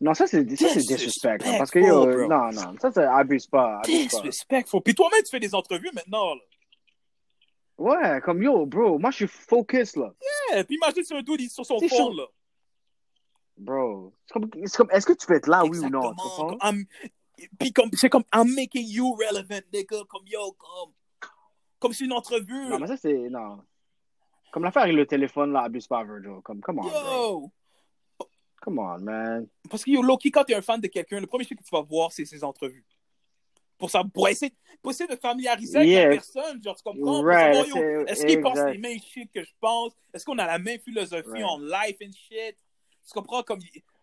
Non, ça, c'est disrespect. Parce que, yo, non, non, ça, c'est abuse pas, abuse. Disrespectful. Puis toi-même, tu fais des entrevues maintenant, là. Ouais, comme, yo, bro, moi, je suis focus, là. Yeah, puis imagine si un dude, il est sur son chaud. là. Bro, c'est comme, est-ce que tu peux être là, oui ou non? Comme, I'm- Puis comme, c'est comme, I'm making you relevant, nigga. Comme, yo, comme. Comme c'est une entrevue. Non, mais ça, c'est, non. Comme l'affaire avec le téléphone, là, abuse pas, Virgil. Comme, come on, bro. Yo! Come on, man. Parce que yo, Loki, quand t'es un fan de quelqu'un, le premier truc que tu vas voir, c'est ses entrevues. Pour, ça, pour, essayer, pour essayer de familiariser avec Yeah. la personne, genre, tu comprends? Right, Est-ce qu'il pense exact. les mêmes shit que je pense? Est-ce qu'on a la même philosophie Right. en life and shit? Tu comprends? Comme,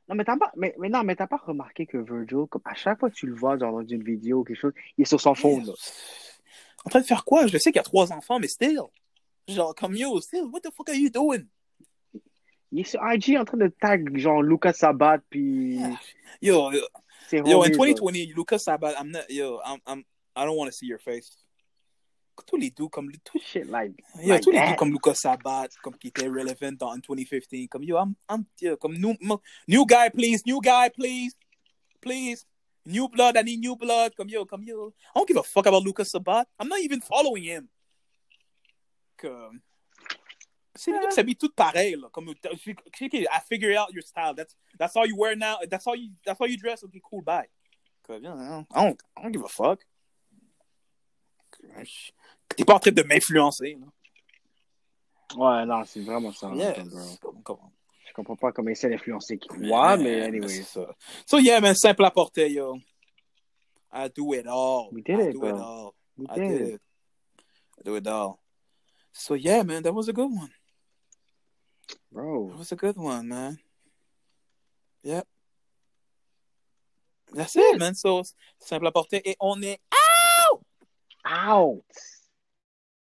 Non, mais t'as pas, mais, mais non, mais t'as pas remarqué que Virgil, comme à chaque fois que tu le vois, genre, dans une vidéo ou quelque chose, il est sur son là. En train de faire quoi? Je sais qu'il y a trois enfants, mais still. Genre, comme yo, still, what the fuck are you doing? Il est sur IG en train de tag, genre, Lucas Sabat, puis Yo, yo, yo, in homies, là. 2020, Lucas Sabat, I'm not, yo, I'm, I'm, I don't want to see your face. Tous les deux, comme, Shit, like, yo, like tous les that. deux comme Lucas Sabat, comme qui étaient relevant dans en 2015, comme yo, I'm, I'm, yo, comme new, new guy, please, new guy, please, please. New blood, I need new blood. Come yo, come yo. I don't give a fuck about Lucas Sabat. I'm not even following him. Comme. C'est les gars qui s'habillent tous pareils, là. Comme, je I figure out your style. That's, that's all you wear now. That's all you, that's all you dress. Okay, cool, bye. I don't, I don't, give a fuck. T'es pas en train de m'influencer, là. Ouais, non, c'est vraiment ça. Yes. comme, bro. Comme- comme- Je comprends pas comment il essaie d'influencer qui croit, mais c'est anyway. ça. So, yeah, man, simple à porter, yo. I do it all. We did I it, do bro. it all. We I did did it. it. I do it all. So yeah, man, that was a good one. Bro. That was a good one, man. Yep. That's it, man. So simple à porter et on est out! Out!